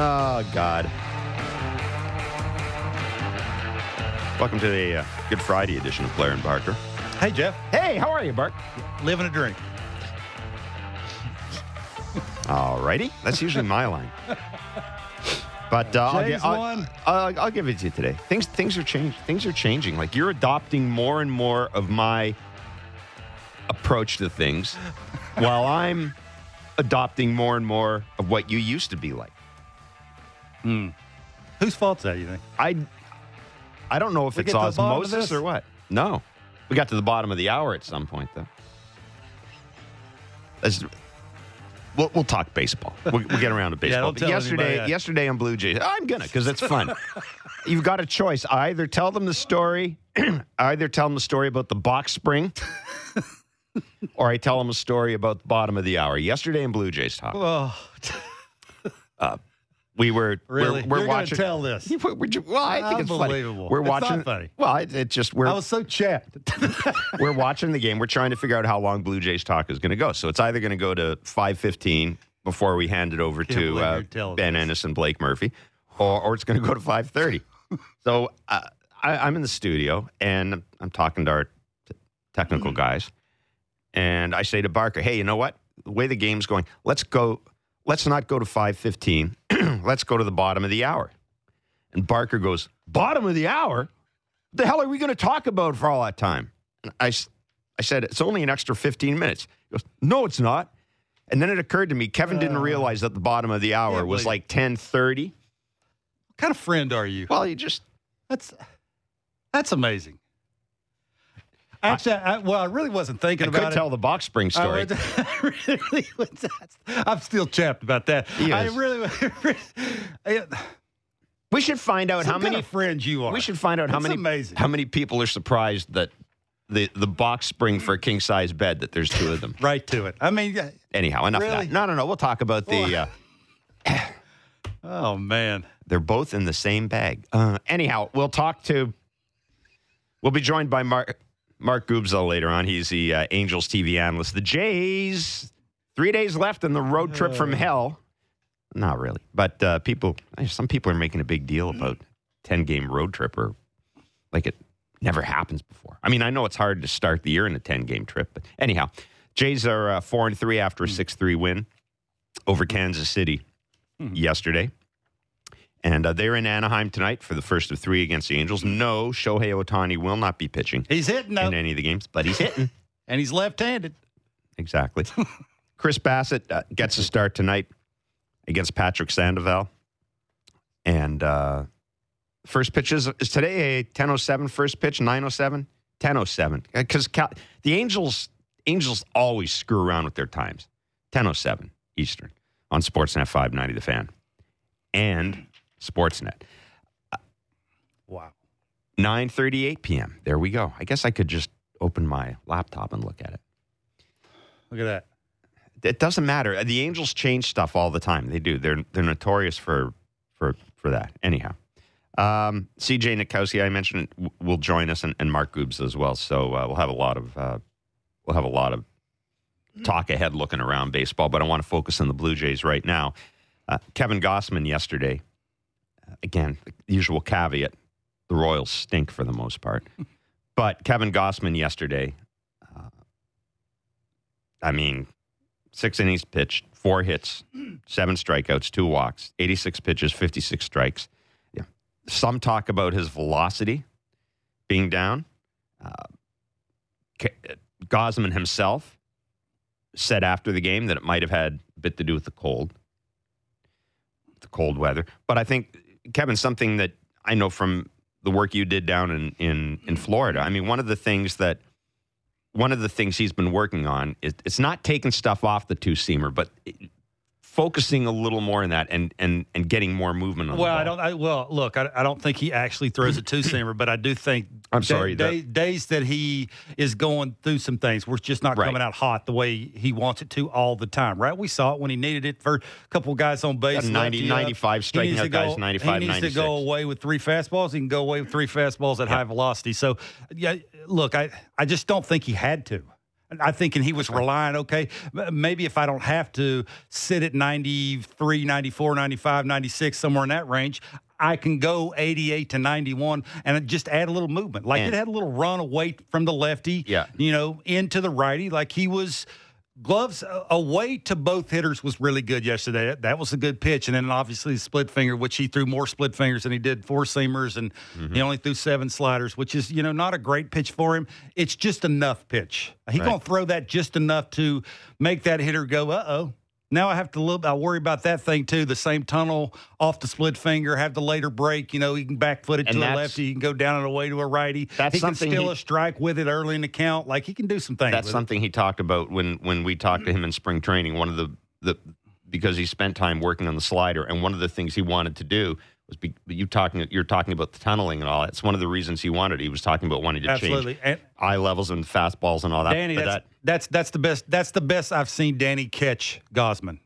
Oh, God. Welcome to the uh, Good Friday edition of Blair and Barker. Hey, Jeff. Hey, how are you, Bart? Living a drink. All righty. That's usually my line. But uh, I'll, gi- I'll. I'll, I'll give it to you today. Things things are changing. Things are changing. Like you're adopting more and more of my approach to things, while I'm adopting more and more of what you used to be like. Whose fault's that, you think? I I don't know if We it's get to the bottom of osmosis or what. No, we got to the bottom of the hour at some point though. As- we'll, we'll talk baseball. We'll, we'll get around to baseball. tell yesterday, yesterday on Blue Jays, I'm gonna because it's fun. You've got a choice. I either tell them the story, either tell them the story about the box spring, or I tell them a story about the bottom of the hour. Yesterday in Blue Jays talk, Oh, uh, we were really? we're, we're You're watching. tell this? Well, I think it's funny. Unbelievable. We're It's not watching. funny. Well, it, it's just we're I was so chapped. we're watching the game. We're trying to figure out how long Blue Jays talk is going to go. So it's either going to go to five fifteen before we hand it over to uh, Ben this. Ennis and Blake Murphy, or, or it's going to go to five thirty. so uh, I, I'm in the studio and I'm talking to our t- technical guys, and I say to Barker, "Hey, you know what? The way the game's going, let's go. Let's not go to five fifteen. let's go to the bottom of the hour." And Barker goes, "Bottom of the hour." What the hell are we going to talk about for all that time? And I, I said, it's only an extra 15 minutes. He goes, no, it's not. And then it occurred to me, Kevin didn't uh. realize that the bottom of the hour can't was like 1030. what kind of friend are you? Well, you just, That's that's amazing. Actually, I, well, I really wasn't thinking I about could it. tell the box spring I story. was- I really was- I'm still chapped about that. He I really, really we should find out how many, friends you are. we should find out how It's many, amazing. how many people are surprised that the, the box spring for a king size bed, that there's two of them. right to it. I mean. Anyhow, enough of that. No, no, no. We'll talk about the, uh, oh man, They're both in the same bag. Uh, anyhow, we'll talk to. We'll be joined by Mark Mark Gubicza later on. He's the uh, Angels TV analyst. The Jays. Three days left in the road trip from hell. Not really, but uh, people. Some people are making a big deal about ten game road trip, or like it never happens before. I mean, I know it's hard to start the year in a ten game trip, but anyhow, Jays are uh, four and three after a six three win over Kansas City yesterday. And uh, they're in Anaheim tonight for the first of three against the Angels. No, Shohei Ohtani will not be pitching he's hitting though, in any of the games, but he's hitting. and he's left-handed. exactly. Chris Bassitt uh, gets a start tonight against Patrick Sandoval. And uh, first pitch is, is today a 10.07 first pitch, 9.07? 10.07. Because Cal- the Angels Angels always screw around with their times. 10.07 Eastern on Sportsnet 590 The Fan and Sportsnet. Wow. 9:38 p.m. There we go. I guess I could just open my laptop and look at it. Look at that. It doesn't matter. The Angels change stuff all the time. They do. They're they're notorious for for for that. Anyhow, um, CJ Nitkowski, I mentioned, will join us, and, and Mark Goobs as well. So uh, we'll have a lot of uh, we'll have a lot of talk ahead, looking around baseball. But I want to focus on the Blue Jays right now. Uh, Kevin Gausman yesterday, uh, again, the usual caveat: the Royals stink for the most part. but Kevin Gausman yesterday, uh, I mean, six innings pitched, four hits, seven strikeouts, two walks, 86 pitches, 56 strikes. Yeah. Some talk about his velocity being down. Uh, K- Gausman himself said after the game that it might have had a bit to do with the cold, the cold weather. But I think, Kevin, something that I know from the work you did down in, in, in Florida, I mean, one of the things that one of the things he's been working on is it's not taking stuff off the two seamer, but focusing a little more in that and and and getting more movement on Well, the ball. I don't. I, well, look, I, I don't think he actually throws a two seamer, but I do think. I'm sorry, day- that- days that he is going through some things, where it's just not Right. coming out hot the way he wants it to all the time. Right? We saw it when he needed it for a couple guys on base. Got 90 95 He striking out guys, go- 95, He needs to go away with three fastballs. He can go away with three fastballs at high velocity. So, yeah, look, I I just don't think he had to. I think and he was relying, okay, maybe if I don't have to sit at 93, 94, 95, 96, somewhere in that range, I can go 88 to 91 and just add a little movement. Like And- it had a little run away from the lefty, Yeah. you know, into the righty. Like he was gloves away to both hitters was really good yesterday. That- was a good pitch. And then obviously the split finger, which he threw more split fingers than he did four seamers, and Mm-hmm. he only threw seven sliders, which is you know not a great pitch for him. It's just enough pitch. He Right. gonna throw that just enough to make that hitter go, uh oh. Now I have to look. I worry about that thing too. The same tunnel off the split finger, have the later break. You know, he can back foot it And to a lefty. He can go down and away to a righty. That's he can steal he- a strike with it early in the count. Like he can do some things. That's with it. something he talked about when when we talked to him in spring training. One of the the because he spent time working on the slider, and one of the things he wanted to do was be, you talking you're talking about the tunneling and all. That's one of the reasons he wanted. He was talking about wanting to Absolutely. change And eye levels and fastballs and all that. Danny, that's, that that's that's the best. That's the best I've seen Danny catch Gausman.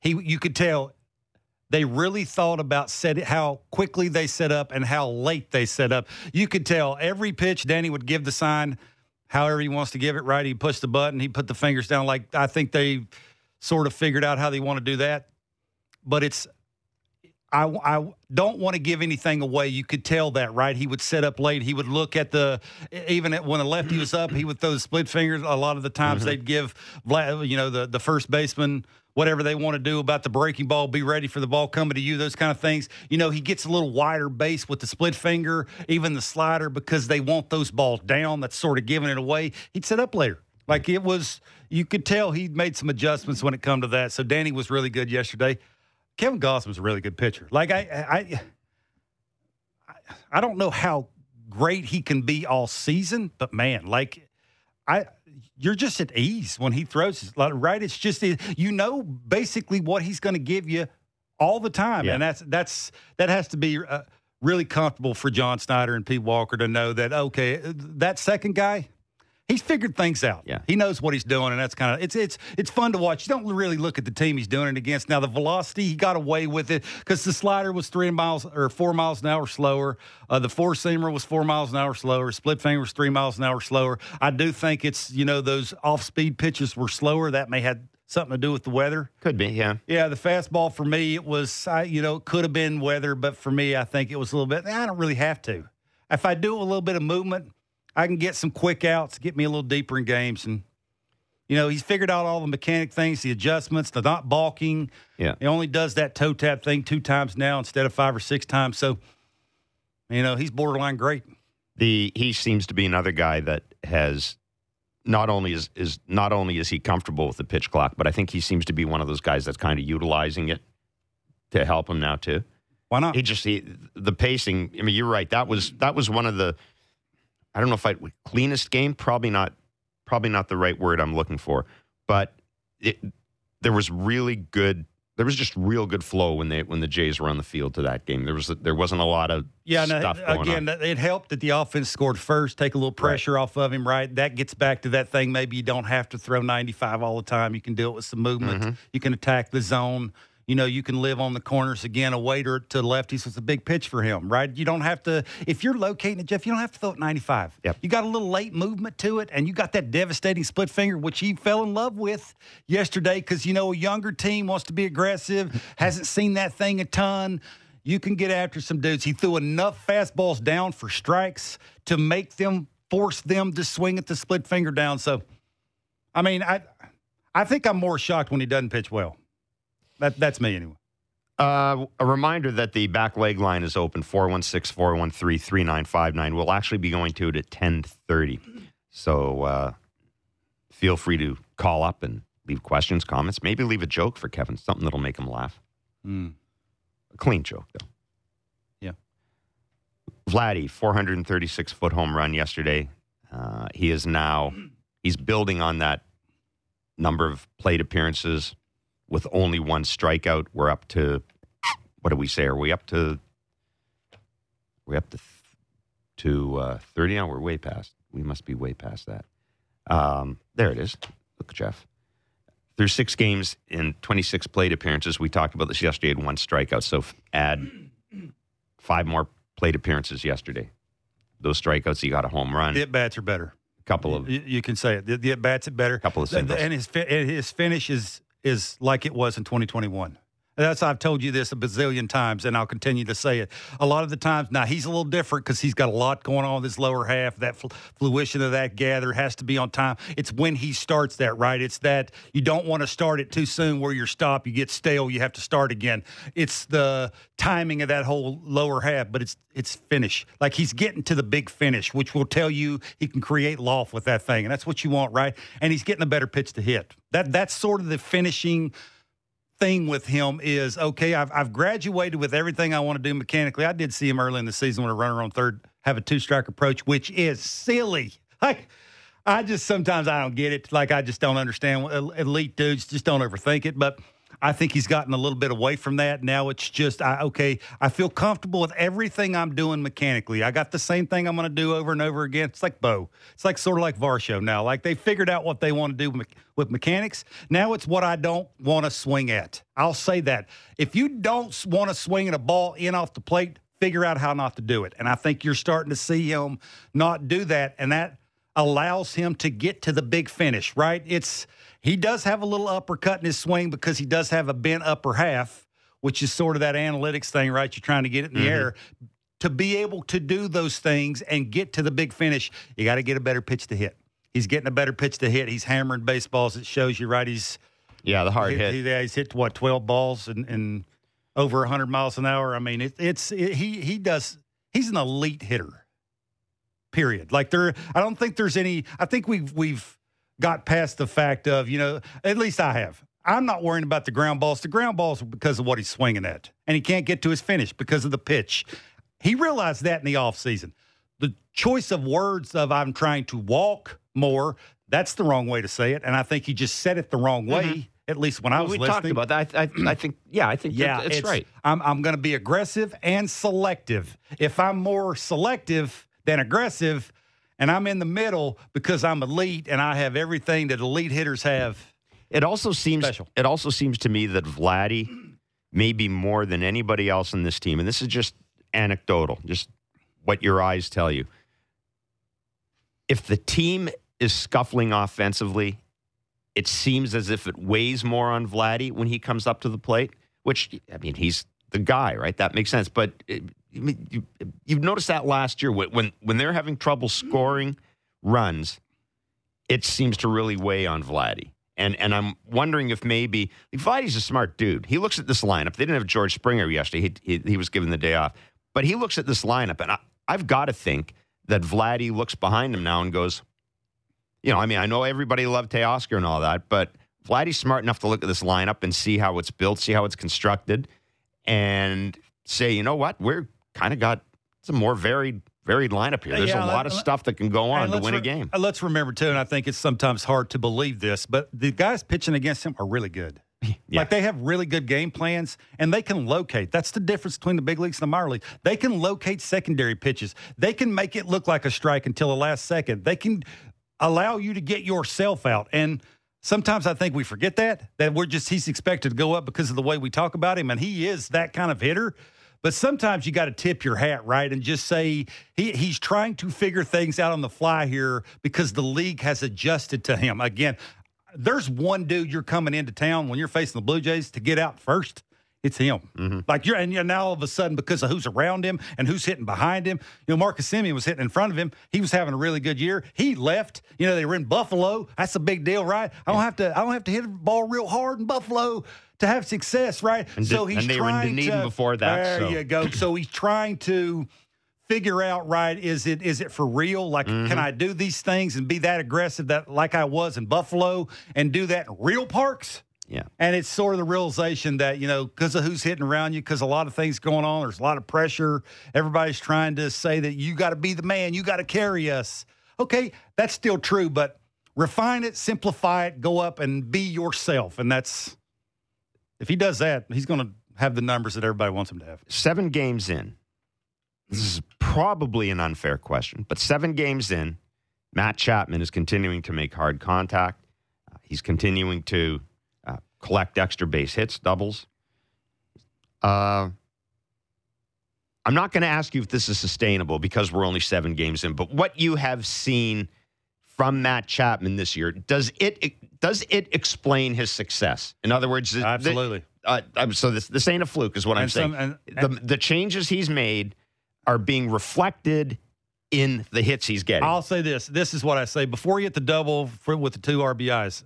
He, you could tell they really thought about set it, how quickly they set up and how late they set up. You could tell every pitch Danny would give the sign, however he wants to give it. Right, he push the button, he put the fingers down. Like I think they sort of figured out how they want to do that. But it's I, I don't want to give anything away. You could tell that, right? He would set up late. He would look at the even at, when the lefty was up, he would throw the split fingers. A lot of the times mm-hmm. they'd give, you know, the the first baseman whatever they want to do about the breaking ball. Be ready for the ball coming to you. Those kind of things. You know, he gets a little wider base with the split finger, even the slider, because they want those balls down. That's sort of giving it away. He'd set up later. Like it was, you could tell he made some adjustments when it come to that. So Danny was really good yesterday. Kevin Gausman's a really good pitcher. Like I, I, I, don't know how great he can be all season, but man, like I, you're just at ease when he throws. Like, right? It's just you know basically what he's going to give you all the time, Yeah. and that's that's that has to be. Uh, Really comfortable for John Schneider and Pete Walker to know that okay, that second guy, he's figured things out. Yeah. He knows what he's doing, and that's kind of it's it's it's fun to watch. You don't really look at the team he's doing it against. Now the velocity, he got away with it because the slider was three miles or four miles an hour slower. Uh, the four seamer was four miles an hour slower. Split finger was three miles an hour slower. I do think it's you know those off speed pitches were slower. That may have something to do with the weather. could be, yeah. Yeah, the fastball for me, it was, I, you know, it could have been weather, but for me, I think it was a little bit. I don't really have to. If I do a little bit of movement, I can get some quick outs, get me a little deeper in games, and you know, he's figured out all the mechanic things, the adjustments, the not balking. Yeah. He only does that toe tap thing two times now instead of five or six times. So, you know, he's borderline great. The he seems to be another guy that has not only is is not only is he comfortable with the pitch clock, but I think he seems to be one of those guys that's kind of utilizing it to help him now too. Why not? He just he, the pacing. I mean, you're right. That was that was one of the. I don't know if I cleanest game. Probably not. Probably not the right word I'm looking for. But it, there was really good. There was just real good flow when they when the Jays were on the field to that game. There was there wasn't a lot of Yeah, no, stuff again, on. it helped that the offense scored first, take a little pressure off of him, right? That gets back to that thing. Maybe you don't have to throw 95 all the time. You can do it with some movement. Mm-hmm. You can attack the zone. You know, you can live on the corners again. A waiter to the lefties was a big pitch for him, right? You don't have to, if you're locating it, Jeff, you don't have to throw it 95. Yep. You got a little late movement to it, and you got that devastating split finger, which he fell in love with yesterday because, you know, a younger team wants to be aggressive, hasn't seen that thing a ton you can get after some dudes. He threw enough fastballs down for strikes to make them force them to swing at the split finger down. So, I mean, I I think I'm more shocked when he doesn't pitch well. That that's me anyway. Uh, a reminder that the back leg line is open 416 413 3959. We'll actually be going to it at 1030. So uh, feel free to call up and leave questions, comments, maybe leave a joke for Kevin, something that'll make him laugh. Mm. A clean joke, though. Yeah. Vladdy, 436 foot home run yesterday. Uh, he is now, he's building on that number of plate appearances with only one strikeout. We're up to what do we say? Are we up to? We're up to to uh, thirty now. We're way past. We must be way past that. Um, there it is. Look, Jeff. Through six games in 26 plate appearances, we talked about this yesterday. Had one strikeout, so add five more plate appearances yesterday. Those strikeouts, he got a home run. The at bats are better. A couple of You, you can say it. The, the at bats are better. A couple of singles. and his and his finish is is like it was in 2021. That's I've told you this a bazillion times, and I'll continue to say it. A lot of the times now he's a little different because he's got a lot going on with his lower half. That fl- fluidity of that gather has to be on time. It's when he starts that right. It's that you don't want to start it too soon where you're stopped. You get stale. You have to start again. It's the timing of that whole lower half, but it's it's finish. Like he's getting to the big finish, which will tell you he can create loft with that thing, and that's what you want, right? And he's getting a better pitch to hit. That that's sort of the finishing thing with him is okay. I've I've graduated with everything I want to do mechanically. I did see him early in the season when a runner on third have a two strike approach, which is silly. Like I just sometimes I don't get it. Like I just don't understand. Elite dudes just don't overthink it, but. I think he's gotten a little bit away from that. Now it's just, I, okay, I feel comfortable with everything I'm doing mechanically. I got the same thing I'm going to do over and over again. It's like Bo. It's like sort of like Varsho now. Like they figured out what they want to do me- with mechanics. Now it's what I don't want to swing at. I'll say that. If you don't want to swing at a ball in off the plate, figure out how not to do it. And I think you're starting to see him not do that. And that allows him to get to the big finish, right? It's he does have a little uppercut in his swing because he does have a bent upper half, which is sort of that analytics thing, right? You're trying to get it in the mm-hmm. air. To be able to do those things and get to the big finish, you got to get a better pitch to hit. He's getting a better pitch to hit. He's hammering baseballs. It shows you, right? He's yeah, the hard he, hit. he- yeah, he's hit what twelve balls and, and over 100 miles an hour. I mean, it, it's it, he he does. He's an elite hitter. Period. Like there, I don't think there's any. I think we've we've got past the fact of you know. At least I have. I'm not worrying about the ground balls. The ground balls because of what he's swinging at, and he can't get to his finish because of the pitch. He realized that in the offseason. The choice of words of I'm trying to walk more. That's the wrong way to say it, and I think he just said it the wrong mm-hmm. way. At least when I was we listening. talked about that. I, I, I think, yeah, I think Yeah, that's, it's, right. I'm I'm going to be aggressive and selective. If I'm more selective than aggressive, and I'm in the middle because I'm elite and I have everything that elite hitters have. It also seems Special. it also seems to me that Vladdy, maybe more than anybody else in this team, and this is just anecdotal, just what your eyes tell you. If the team is scuffling offensively, it seems as if it weighs more on Vladdy when he comes up to the plate. Which I mean, he's the guy, right? That makes sense. But it, you, you've noticed that last year when when when they're having trouble scoring runs, it seems to really weigh on Vladdy. And and I'm wondering if maybe Vladdy's a smart dude. He looks at this lineup. They didn't have George Springer yesterday. He, he, he was given the day off. But he looks at this lineup, and I, I've got to think that Vladdy looks behind him now and goes, you know, I mean, I know everybody loved Teoscar and all that, but Vladdy's smart enough to look at this lineup and see how it's built, see how it's constructed, and say, you know what, we're kind of got some more varied varied lineup here. There's Yeah, a let- lot of stuff that can go on to win a game. Let's remember too, and I think it's sometimes hard to believe this, but the guys pitching against him are really good. Yeah. Like they have really good game plans and they can locate. That's the difference between the big leagues and the minor league. They can locate secondary pitches. They can make it look like a strike until the last second. They can allow you to get yourself out. And sometimes I think we forget that that we're just he's expected to go up because of the way we talk about him and he is that kind of hitter. But sometimes you got to tip your hat, right, and just say he, he's trying to figure things out on the fly here because the league has adjusted to him. Again, there's one dude you're coming into town when you're facing the Blue Jays to get out first. It's him. Like you're, and you're now all of a sudden because of who's around him and who's hitting behind him. You know, Marcus Semien was hitting in front of him. He was having a really good year. He left. You know, they were in Buffalo. That's a big deal, right? I don't have to. I don't have to hit a ball real hard in Buffalo to have success, right? And so he's and they were in trying Dunedin to, before that, There so- you go. So he's trying to figure out right is it is it for real like Mm-hmm. can i do these things and be that aggressive that like i was in buffalo and do that in real parks Yeah. and it's sort of the realization that you know because of who's hitting around you because a lot of things going on there's a lot of pressure everybody's trying to say that you got to be the man you got to carry us okay that's still true but refine it simplify it go up and be yourself and that's If he does that, he's going to have the numbers that everybody wants him to have. Seven games in. This is probably an unfair question, but seven games in, Matt Chapman is continuing to make hard contact. Uh, he's continuing to collect extra base hits, doubles. Uh, I'm not going to ask you if this is sustainable because we're only seven games in, but what you have seen from Matt Chapman this year does it does it explain his success? In other words, the- Absolutely. uh, so this this ain't a fluke, is what I'm And saying. some- and- the the changes he's made are being reflected in the hits he's getting. I'll say this. This is what I say. Before he hit the double for, with the two RBIs,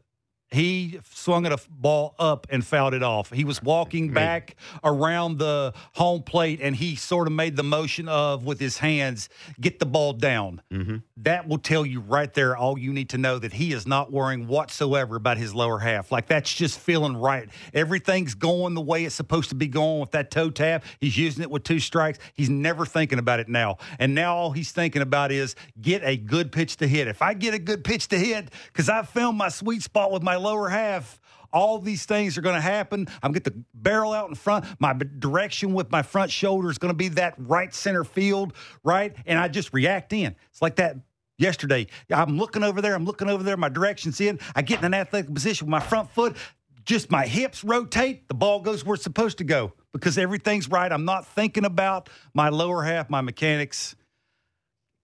he swung at a ball up and fouled it off. He was walking back around the home plate and he sort of made the motion of, with his hands, get the ball down. Mhm. That will tell you right there all you need to know that he is not worrying whatsoever about his lower half. Like that's just feeling right. Everything's going the way it's supposed to be going with that toe tap. He's using it with two strikes. He's never thinking about it now. And now all he's thinking about is get a good pitch to hit. If I get a good pitch to hit, because I found my sweet spot with my lower half. All these things are going to happen. I'm going to get the barrel out in front. My direction with my front shoulder is going to be that right center field, right? And I just react in. It's like that yesterday. I'm looking over there. I'm looking over there. My direction's in. I get in an athletic position with my front foot. Just my hips rotate. The ball goes where it's supposed to go because everything's right. I'm not thinking about my lower half, my mechanics.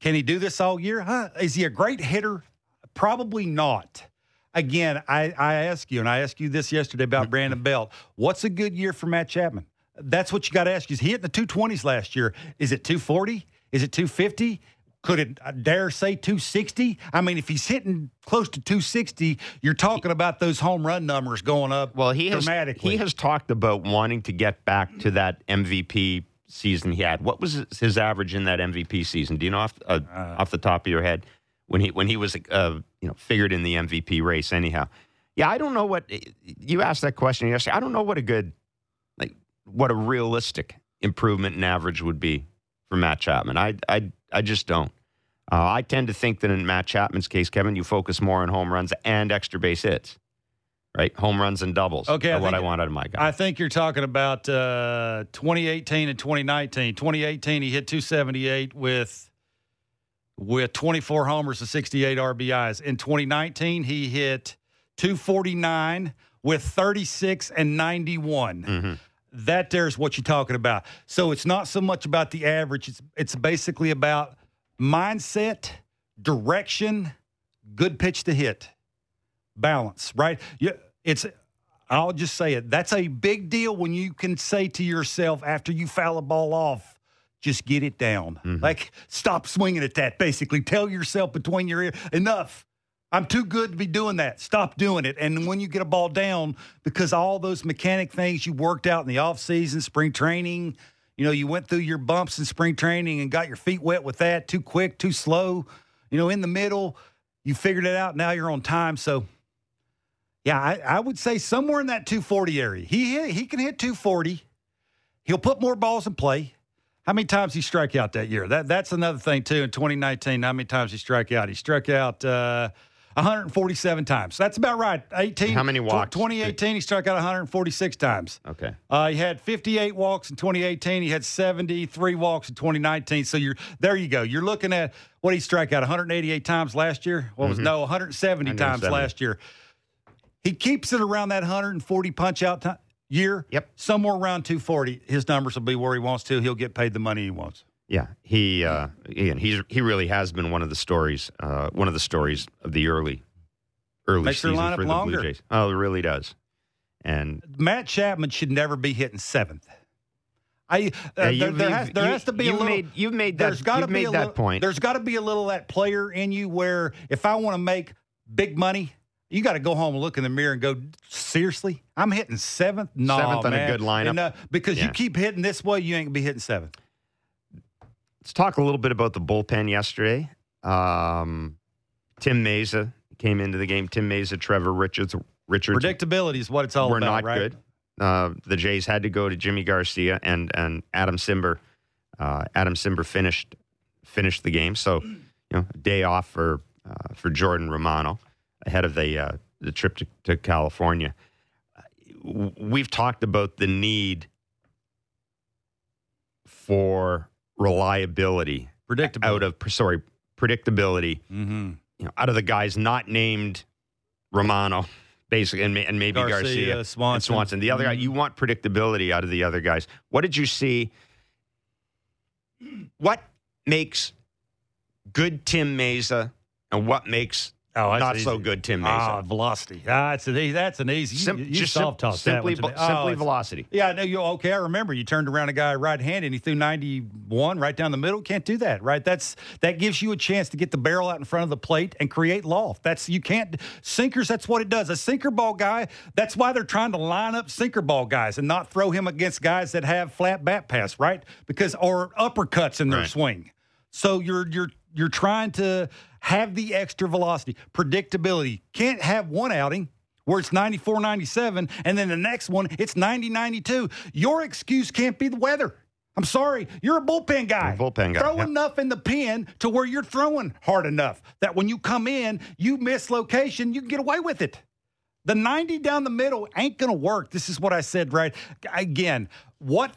Can he do this all year? Huh? Is he a great hitter? Probably not. Again, I, I ask you, and I asked you this yesterday about Brandon Belt. What's a good year for Matt Chapman? That's what you got to ask. Is he hit the 220s last year? Is it 240? Is it 250? Could it I dare say 260? I mean, if he's hitting close to 260, you're talking about those home run numbers going up well, he has dramatically. he has talked about wanting to get back to that MVP season he had. What was his- average in that MVP season? Do you know off uh, off the top of your head when he when he was uh, you know figured in the MVP race? Anyhow, yeah, I don't know what you asked that question yesterday. I don't know what a good like what a realistic improvement in average would be for Matt Chapman. I I I just don't. Uh, I tend to think that in Matt Chapman's case, Kevin, you focus more on home runs and extra base hits, right? Home runs and doubles. Okay, are I what I want out of my guy. I think you're talking about uh, 2018 and 2019. 2018, he hit 278 with with 24 homers and 68 RBIs. In 2019, he hit 249 with 36 and 91. Mhm. That there's what you're talking about. So it's not so much about the average. It's it's basically about mindset, direction, good pitch to hit, balance. Right? Yeah, it's. I'll just say it. That's a big deal when you can say to yourself after you foul a ball off, just get it down. Mm-hmm. Like stop swinging at that. Basically, tell yourself between your ear, enough. I'm too good to be doing that. Stop doing it. And when you get a ball down, because all those mechanic things you worked out in the off season, spring training, you know, you went through your bumps in spring training and got your feet wet with that. Too quick, too slow. You know, in the middle, you figured it out. Now you're on time. So, yeah, I, I would say somewhere in that 240 area. He hit, he can hit 240. He'll put more balls in play. How many times he struck out that year? That that's another thing too. In 2019, how many times he struck out? He struck out uh, 147 times. That's about right. 18. How many walks? 2018, he struck out 146 times. okay. Uh, he had 58 walks in 2018. He had 73 walks in 2019. So you're there. You go. You're looking at what he struck out 188 times last year. What was no 170 times last year. He keeps it around that 140 punch out ti- year. Yep. Somewhere around 240. His numbers will be where he wants to. He'll get paid the money he wants. Yeah, he uh, again, he's he really has been one of the stories, uh, one of the stories of the early, early Makes season for the longer. Blue Jays. Oh, it really does. And Matt Chapman should never be hitting seventh. I uh, Yeah, there, there has, there you- has to be a little. made- you've made that- There's got to you've be made a that little, point. There's got to be a little of that player in you where if I want to make big money, you got to go home and look in the mirror and go, seriously, I'm hitting seventh. No, Seventh on a good lineup. And, uh, because Yeah. you keep hitting this way, you ain't gonna be hitting seventh. let's talk a little bit about the bullpen yesterday. Um, Tim Mayza came into the game. Tim Mayza, Trevor Richards, Richards Predictability is what it's all were about, We're not right? good. Uh, the Jays had to go to Yimi Garcia and and Adam Cimber. Uh, Adam Cimber finished finished the game, so you know day off for uh, for Jordan Romano ahead of the uh, the trip to, to California. we've talked about the need for reliability Predictable. out of sorry predictability mm-hmm. you know, out of the guys not named Romano, basically, and, and maybe Garcia, Garcia, Swanson. and Swanson. The other guy, Mhm. you want predictability out of the other guys. What did you see? What makes good Tim Mayza, and what makes Oh, that's not easy. so good Tim Mayza. Ah, velocity. Ah, that's an easy. That's an easy. Sim- you, you just soft sim- tossed that simply, one vo- simply Oh, velocity. Yeah, I know you. Okay, I remember you turned around a guy right hand and he threw ninety one right down the middle. Can't do that, right? That's that gives you a chance to get the barrel out in front of the plate and create loft. That's you can't sinkers. That's what it does. A sinker ball guy. That's why they're trying to line up sinker ball guys and not throw him against guys that have flat bat pass, right? Because or uppercuts in their Right. swing. So you're you're you're trying to have the extra velocity, predictability. Can't have one outing where it's 94 97 and then the next one it's 90 92. Your excuse can't be the weather. I'm sorry, you're a bullpen guy. A bullpen guy, Throw yeah. enough in the pen to where you're throwing hard enough that when you come in, you miss location, you can get away with it. The 90 down the middle ain't going to work. This is what I said, right? Again, what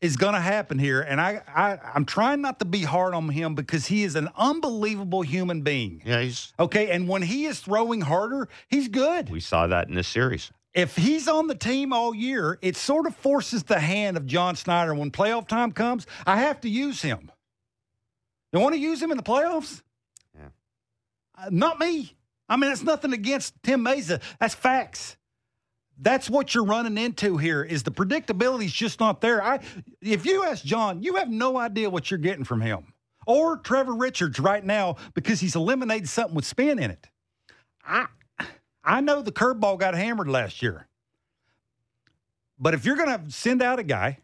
is going to happen here? And I, I, I'm trying not to be hard on him because he is an unbelievable human being. Yeah, he's. Okay. And when he is throwing harder, he's good. We saw that in this series. If he's on the team all year, it sort of forces the hand of John Schneider. When playoff time comes, I have to use him. You want to use him in the playoffs? Yeah. Uh, not me. I mean, that's nothing against Tim Mayza. That's facts. That's what you're running into here. Is the predictability's just not there. I, if you ask John, you have no idea what you're getting from him or Trevor Richards right now because he's eliminated something with spin in it. I, I know the curveball got hammered last year, but if you're going to send out a guy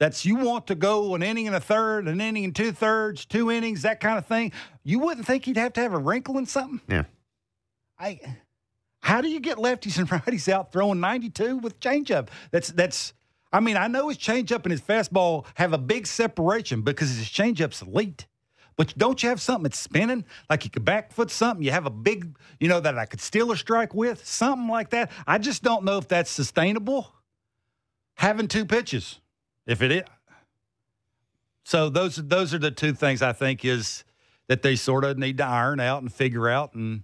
that's you want to go an inning and a third, an inning and two thirds, two innings, that kind of thing, you wouldn't think he'd have to have a wrinkle in something. Yeah. I. How do you get lefties and righties out throwing 92 with changeup? That's that's. I mean, I know his changeup and his fastball have a big separation because his changeup's elite. But don't you have something that's spinning? Like you could back foot something, you have a big, you know, that I could steal a strike with, something like that. I just don't know if that's sustainable. Having two pitches. If it is. So those those are the two things I think is that they sort of need to iron out and figure out and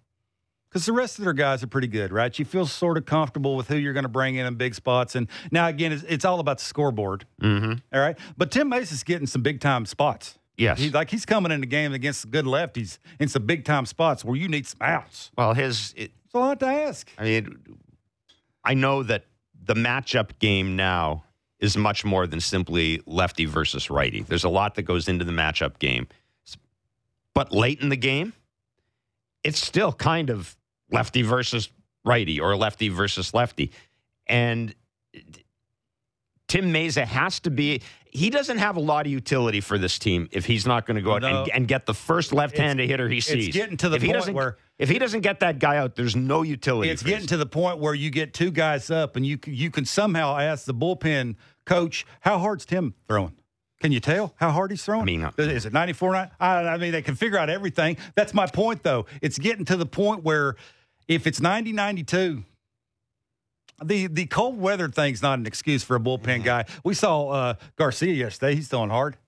because the rest of their guys are pretty good, right? You feel sort of comfortable with who you're going to bring in in big spots. And now, again, it's, it's all about the scoreboard, Mm-hmm. all right? But Tim Mayza's getting some big time spots. Yes. He's like he's coming in the game against good lefties in some big time spots where you need some outs. well, his. It, It's a lot to ask. I mean, I know that the matchup game now is much more than simply lefty versus righty. There's a lot that goes into the matchup game. But late in the game, it's still kind of lefty versus righty or lefty versus lefty. And Tim Mayza has to be. He doesn't have a lot of utility for this team if he's not going to go out No. and, and get the first left-handed hitter he sees. It's getting to the if point where- if he doesn't get that guy out, there's no utility. It's getting to the point where you get two guys up and you you can somehow ask the bullpen coach, how hard's Tim throwing? Can you tell how hard he's throwing? I mean, uh, is it 94? nine- I, I mean, they can figure out everything. That's my point, though. It's getting to the point where if it's 90 92, the, the cold weather thing's not an excuse for a bullpen guy. We saw uh, Garcia yesterday. He's throwing hard.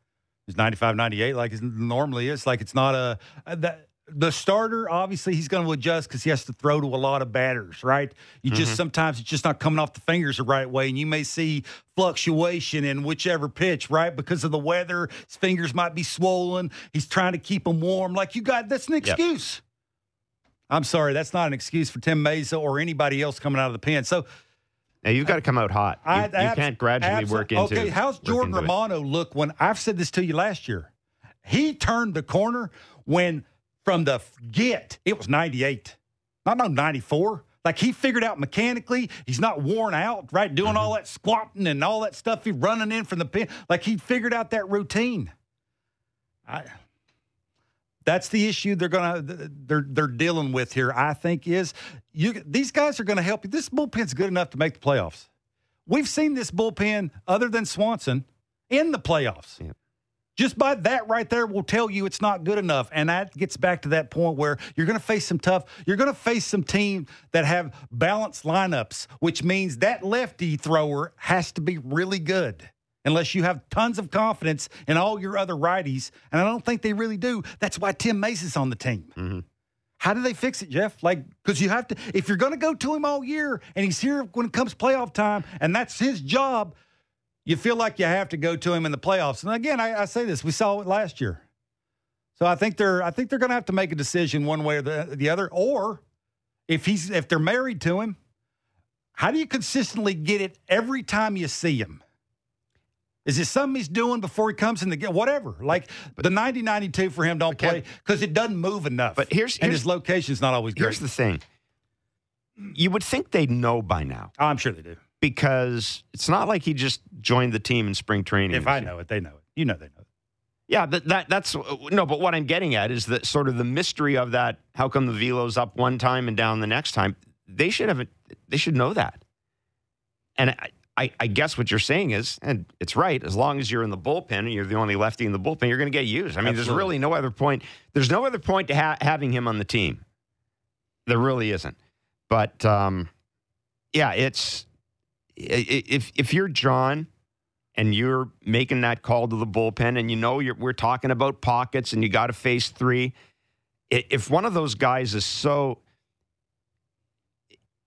He's 95, 98 like it normally is. Like it's not a. That, the starter, obviously, he's going to adjust because he has to throw to a lot of batters, right? You just mm-hmm. sometimes it's just not coming off the fingers the right way, and you may see fluctuation in whichever pitch, right? Because of the weather, his fingers might be swollen. He's trying to keep them warm. Like you got, that's an excuse. I'm sorry, that's not an excuse for Tim Mayza or anybody else coming out of the pen. So Now you've got to come out hot. You, I, you abs- can't gradually abso- work into. Okay, how's Jordan into it. Romano look when I've said this to you last year? He turned the corner when from the get it was 98, not no 94. Like he figured out mechanically, he's not worn out, right? Doing Mm-hmm. all that squatting and all that stuff. He running in from the pin, like he figured out that routine. I. That's the issue they're gonna they're they're dealing with here. I think is you these guys are gonna help you. This bullpen's good enough to make the playoffs. We've seen this bullpen, other than Swanson, in the playoffs. Just by that right there will tell you it's not good enough. And that gets back to that point where you're going to face some tough, you're going to face some teams that have balanced lineups, which means that lefty thrower has to be really good unless you have tons of confidence in all your other righties. And I don't think they really do. That's why Tim Mayza is on the team. Mm-hmm. How do they fix it, Jeff? Like, because you have to, if you're going to go to him all year and he's here when it comes playoff time and that's his job, you feel like you have to go to him in the playoffs. And again, I, I say this, we saw it last year. So I think they're, I think they're going to have to make a decision one way or the, the other. Or if he's, if they're married to him, how do you consistently get it every time you see him? Is it something he's doing before he comes in the game? Whatever. Like the 90 92 for him don't play because it doesn't move enough. But here's, and here's his location's not always great. here's the thing. You would think they'd know by now Oh, I'm sure they do. Because it's not like he just joined the team in spring training. If I know it, they know it. You know they know it. Yeah, that, that that's no. But what I'm getting at is that sort of the mystery of that. How come the velo's up one time and down the next time? They should have. They should know that. And I, I, I guess what you're saying is, and it's right. As long as you're in the bullpen and you're the only lefty in the bullpen, you're going to get used. I mean, there's really no other point. There's no other point to ha- having him on the team. There really isn't. But um, yeah, it's if if you're John and you're making that call to the bullpen and you know you're, we're talking about pockets and you got to face three if one of those guys is so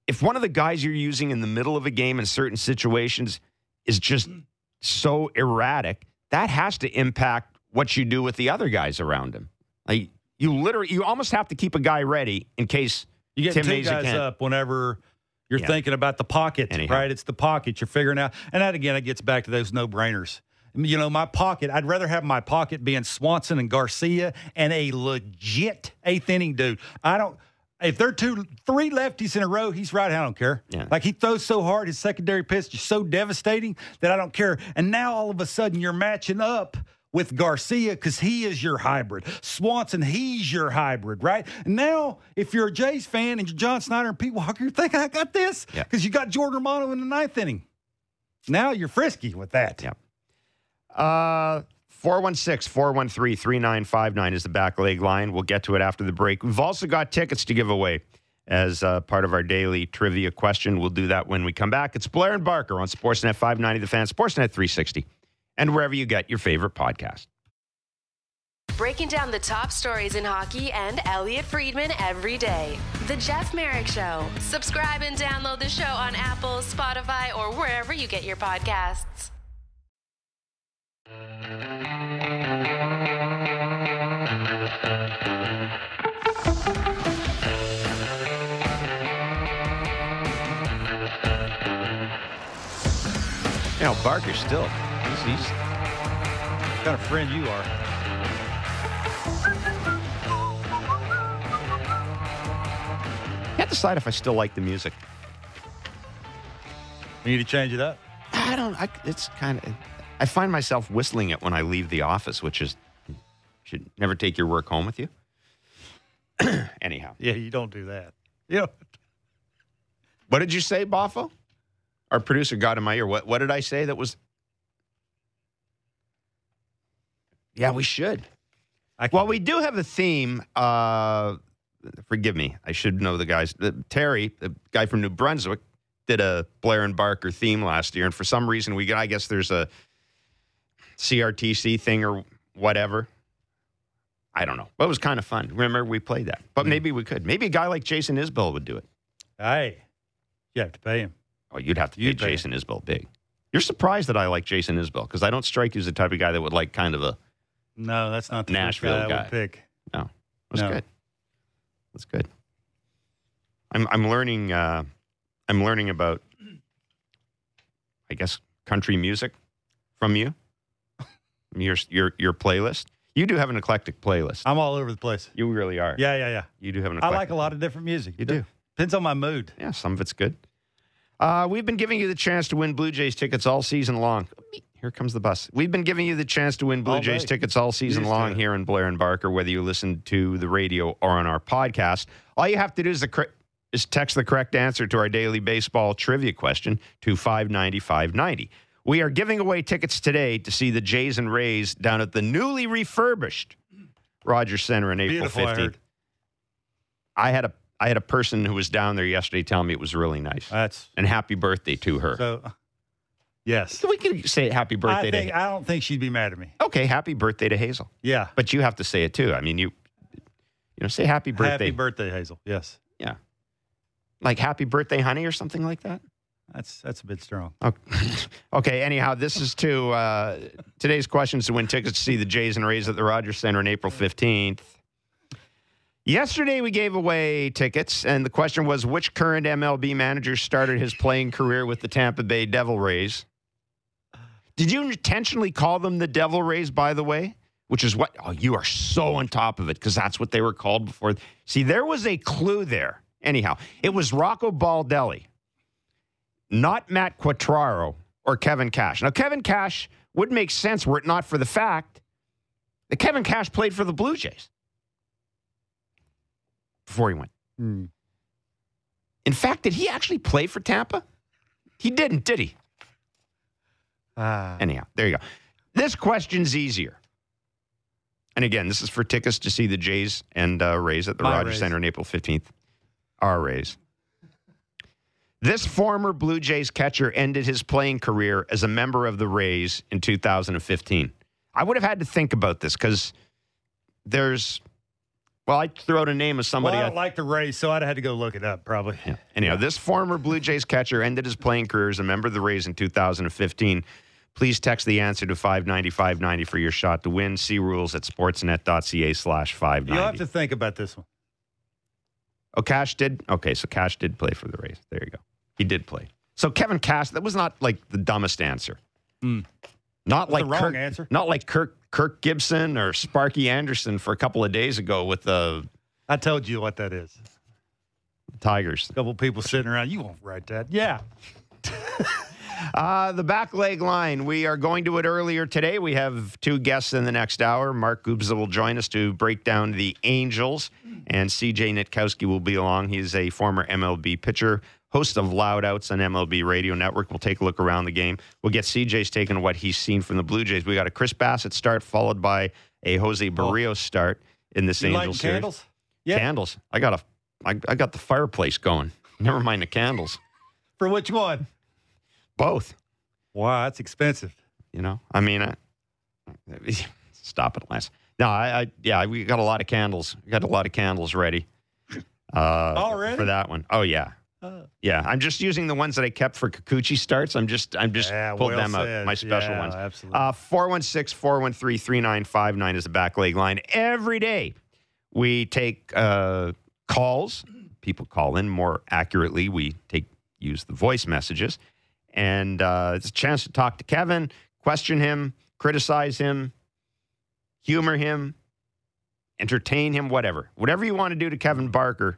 if one of the guys you're using in the middle of a game in certain situations is just so erratic that has to impact what you do with the other guys around him. Like you literally you almost have to keep a guy ready in case You get Tim two guys up whenever you're Yeah. thinking about the pocket, Anyhow. right? It's the pocket you're figuring out. And that again, it gets back to those no brainers. You know, my pocket, I'd rather have my pocket being Swanson and Garcia and a legit eighth inning dude. I don't, if they're two, three lefties in a row, he's right. I don't care. Yeah. Like he throws so hard, his secondary pitch is so devastating that I don't care. And now all of a sudden you're matching up with Garcia because he is your hybrid. Swanson, he's your hybrid, right? Now, if you're a Jays fan and you're John Schneider and Pete Walker, you're thinking, I got this Yeah. because you got Jordan Romano in the ninth inning. Now you're frisky with that. Yeah. Uh, 416 413 3959 is the back leg line. We'll get to it after the break. We've also got tickets to give away as uh, part of our daily trivia question. We'll do that when we come back. It's Blair and Barker on Sportsnet 590, The Fan, Sportsnet 360, and wherever you get your favorite podcast. Breaking down the top stories in hockey and Elliotte Friedman every day. The Jeff Marek Show. Subscribe and download the show on Apple, Spotify, or wherever you get your podcasts. You know, Barker still, What kind of friend you are. can't decide if I still like the music. We need to change it up. I don't. I, it's kind of. I find myself whistling it when I leave the office, which is should never take your work home with you. Anyhow, Yeah, you don't do that. Yeah. what did you say, Boffo? Our producer got in my ear. What What did I say that was? Yeah, we should. Well, we do have a theme. Uh, forgive me. I should know the guys. Uh, Terry, the guy from New Brunswick, did a Blair and Barker theme last year, and for some reason, we I guess there's a CRTC thing or whatever. I don't know, but it was kind of fun. Remember, we played that, but maybe we could. Maybe a guy like Jason Isbell would do it. Hey, you have to pay him. Oh, you'd have to pay You'd pay Jason Isbell big. You're surprised that I like Jason Isbell because I don't strike you as the type of guy that would like kind of a. No, that's not the first Nashville guy I guy. would pick. No, that's No. good. That's good. I'm I'm learning. Uh, I'm learning about, I guess, country music from you. Your your your playlist. You do have an eclectic playlist. I'm all over the place. You really are. Yeah, yeah, yeah. You do have an. I like a lot of different music. You do. Depends on my mood. Yeah, some of it's good. Uh, we've been giving you the chance to win Blue Jays tickets all season long. Here comes the bus. We've been giving you the chance to win Blue All Jays day. tickets all season to long here in Blair and Barker, whether you listen to the radio or on our podcast. All you have to do is, the, is text the correct answer to our daily baseball trivia question to 590 590. We are giving away tickets today to see the Jays and Rays down at the newly refurbished Rogers Center on April Beautiful, I 15th. heard. I had a I had a person who was down there yesterday telling me it was really nice. That's and happy birthday to her. so. Yes, we can say happy birthday I, think, to I don't think she'd be mad at me. Okay, happy birthday to Hazel. Yeah, But you have to say it too. I mean, you you know, say happy birthday. happy birthday, Hazel. Yes, yeah. Like happy birthday, honey, or something like that. that's that's a bit strong. Okay. okay. Anyhow, this is to uh, today's questions to win tickets to see the Jays and Rays at the Rogers Center on April 15th. Yesterday, we gave away tickets, and the question was which current MLB manager started his playing career with the Tampa Bay Devil Rays? Did you intentionally call them the Devil Rays, by the way? Which is what, oh, you are so on top of it because that's what they were called before. See, there was a clue there. Anyhow, it was Rocco Baldelli not Matt Quatraro or Kevin Cash. Now, Kevin Cash would make sense were it not for the fact that Kevin Cash played for the Blue Jays before he went. Hmm. In fact, did he actually play for Tampa? He didn't, did he? Ah, Anyhow, there you go. This question's easier. And again, this is for tickets to see the Jays and uh, Rays at the My Rogers Rays. Center on April 15th. Our Rays. This former Blue Jays catcher ended his playing career as a member of the Rays in 2015. I would have had to think about this because there's, well, I throw out a name of somebody. well, I don't like the race, so I'd have to go look it up. Probably. yeah. Anyhow, this former Blue Jays catcher ended his playing career as a member of the Rays in 2015. Please text the answer to 59590 for your shot to win. See rules at sportsnet.ca slash 590. You'll have to think about this one. Oh, Cash did? Okay, so Cash did play for the Rays. There you go. He did play. So Kevin Cash, that was not like the dumbest answer. Hmm. Not like the wrong Kirk, answer? Not like Kirk Kirk Gibson or Sparky Anderson for a couple of days ago with the I told you what that is. Tigers. A couple people sitting around. You won't write that. Yeah. Uh, the back leg line. We are going to it earlier today. We have two guests in the next hour. Mark Gubicza will join us to break down the Angels, and CJ Nitkowski will be along. He's a former MLB pitcher, host of Loud Outs on MLB Radio Network. We'll take a look around the game. We'll get CJ's take on what he's seen from the Blue Jays. We got a Chris Bassitt start, followed by a Jose Berríos start in this Oh. You Angels series. candles? Yeah. Candles. I got a, I, I got the fireplace going. Never mind the candles. For which one? Both. Wow, that's expensive. You know, I mean, I, stop it, Lance. No, I, I, yeah, we got a lot of candles. We got a lot of candles ready. Uh, Already? for that one. Oh yeah, yeah. I'm just using the ones that I kept for Kikuchi starts. I'm just, I'm just yeah, pulled them said. My special Yeah, ones. Absolutely. Uh, 416 413 3959 is the back leg line. Every day we take uh, calls. People call in more accurately. We take use the voice messages. And uh, it's a chance to talk to Kevin, question him, criticize him, humor him, entertain him, whatever. Whatever you want to do to Kevin Barker.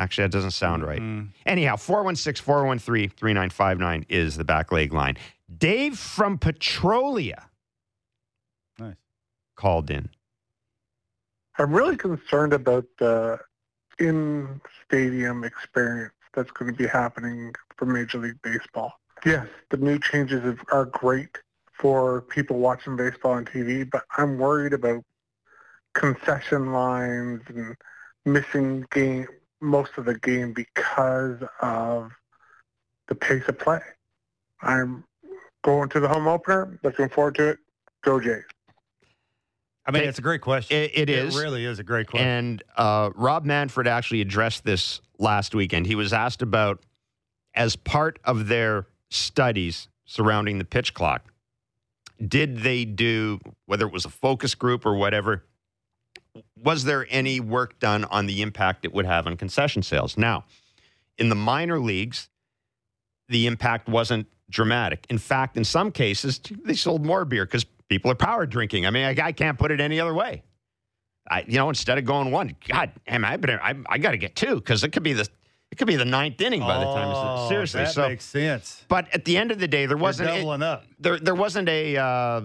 Actually, that doesn't sound right. Mm. Anyhow, 416 413 3959 is the back leg line. Dave from Petrolia Nice. called in. I'm really concerned about the in-stadium experience that's going to be happening for Major League Baseball. Yes, the new changes are great for people watching baseball on TV, but I'm worried about concession lines and missing game most of the game because of the pace of play. I'm going to the home opener, looking forward to it. Go Jays. I mean, Hey, it's a great question. It, it is. It really is a great question. And uh, Rob Manfred actually addressed this last weekend. He was asked about, as part of their studies surrounding the pitch clock, did they do, whether it was a focus group or whatever, was there any work done on the impact it would have on concession sales? Now, in the minor leagues, the impact wasn't dramatic. In fact, in some cases, they sold more beer because people are power drinking. I mean, I, I can't put it any other way. I, you know, instead of going one, God, damn, I better, I, I got to get two because it could be the, it could be the ninth inning by the time. Oh, It's, seriously, that so. makes sense. but at the end of the day, there You're wasn't. it- up. there there wasn't a uh,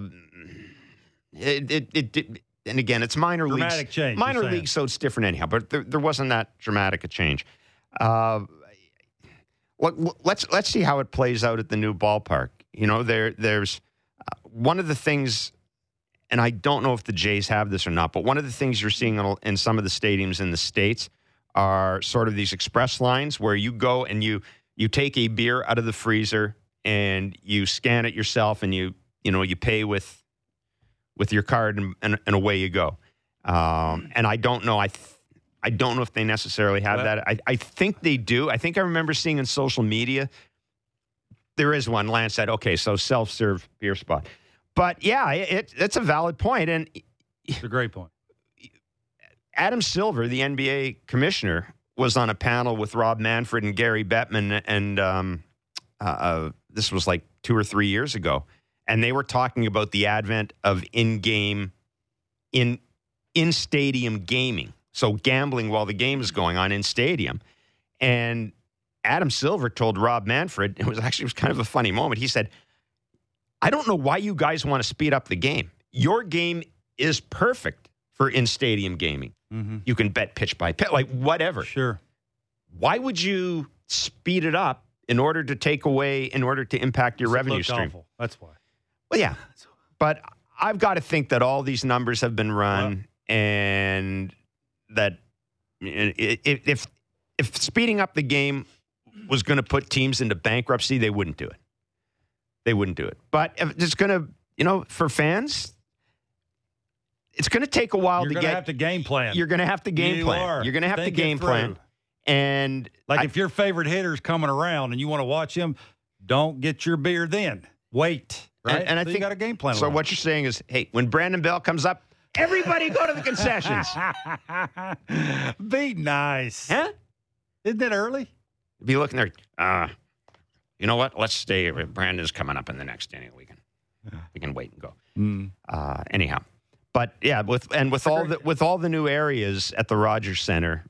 it, it, it, and again it's minor Dramatic leagues change, minor leagues so it's different anyhow but there, there wasn't that dramatic a change. Uh, let, let's let's see how it plays out at the new ballpark. You know, there there's uh, one of the things, and I don't know if the Jays have this or not, but one of the things you're seeing in, in some of the stadiums in the states are sort of these express lines where you go and you you take a beer out of the freezer and you scan it yourself and you you know you pay with with your card and, and, and away you go. Um, and I don't know. I th- I don't know if they necessarily have Well- that. I, I think they do. I think I remember seeing in social media there is one. Lance said, "Okay, so self serve beer spot." But yeah, it, it's a valid point. And It's a great point. Adam Silver, the NBA commissioner, was on a panel with Rob Manfred and Gary Bettman, and um, uh, uh, this was like two or three years ago, and they were talking about the advent of in-game, in in stadium gaming, so gambling while the game is going on in stadium, and Adam Silver told Rob Manfred, it was actually it was kind of a funny moment. He said, "I don't know why you guys want to speed up the game. Your game is perfect for in stadium gaming." Mm-hmm. You can bet pitch by pitch, like whatever. Sure. Why would you speed it up in order to take away, in order to impact your revenue stream? awful. That's why. Well, yeah. But I've got to think that all these numbers have been run and that if, if speeding up the game was going to put teams into bankruptcy, they wouldn't do it. They wouldn't do it. But if it's going to, you know, for fans, it's going to take a while You're to going to get. have to game plan. You're going to have to game You plan. are. You're going to have Think to game plan. And Like I- if your favorite hitter's coming around and you want to watch him, don't get your beer then. Wait. Right. And, and I So you think got a game plan. So what you're saying is, hey, when Brandon Belt comes up, everybody go to the concessions, Be nice. huh? Isn't it early? Be looking there. Uh, you know what? Let's stay. Brandon's coming up in the next inning. We can we can wait and go. Mm. Uh, anyhow, but yeah, with and with all the with all the new areas at the Rogers Center.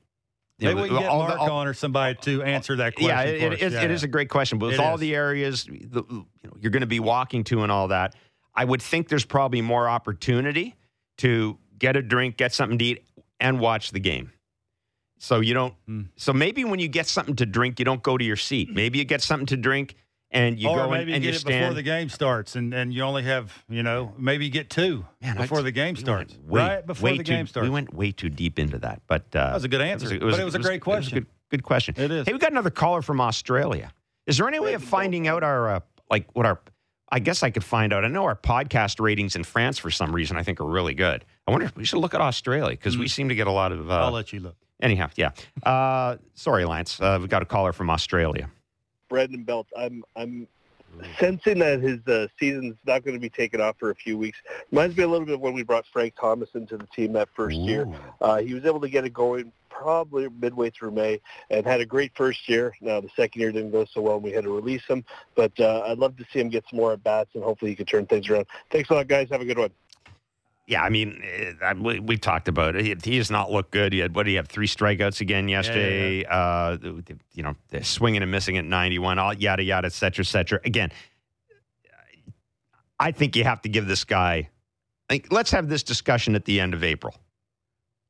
Maybe know, we can get all the- Mark all- on or somebody to answer that question. Yeah, it, it, is, Yeah. it is a great question. But with It all is. the areas the, you know, you're going to be walking to and all that, I would think there's probably more opportunity to get a drink, get something to eat, and watch the game. So you don't. Hmm. So maybe when you get something to drink, you don't go to your seat. Maybe you get something to drink and you or go maybe and, and get you it before the game starts, and, and you only have you know maybe you get two Man, before the game starts. way- right before the too- game starts. We went way too deep into that, but uh, that was a good answer, but it was a great question. good, good question. It is. Hey, we got another caller from Australia. Is there any way of finding out our uh, like what our? I guess I could find out. I know our podcast ratings in France for some reason I think are really good. I wonder if we should look at Australia because we seem to get a lot of. Mm. I'll Uh, let you look. anyhow, yeah. Uh, sorry, Lance. Uh, we got a caller from Australia. Brandon Belt. I'm I'm sensing that his uh, season's not going to be taken off for a few weeks. Reminds me a little bit of when we brought Frank Thomas into the team that first year. Uh, he was able to get it going probably midway through May and had a great first year. Now the second year didn't go so well and we had to release him. But uh, I'd love to see him get some more at bats and hopefully he can turn things around. Thanks a lot, guys. Have a good one. Yeah, I mean, uh, we, we talked about it. He, has not looked good. He had what? Did he have three strikeouts again yesterday. Uh, the- the- you know, swinging and missing at ninety-one. All yada yada, et cetera, et cetera. Again, I think you have to give this guy. Like, let's have this discussion at the end of April.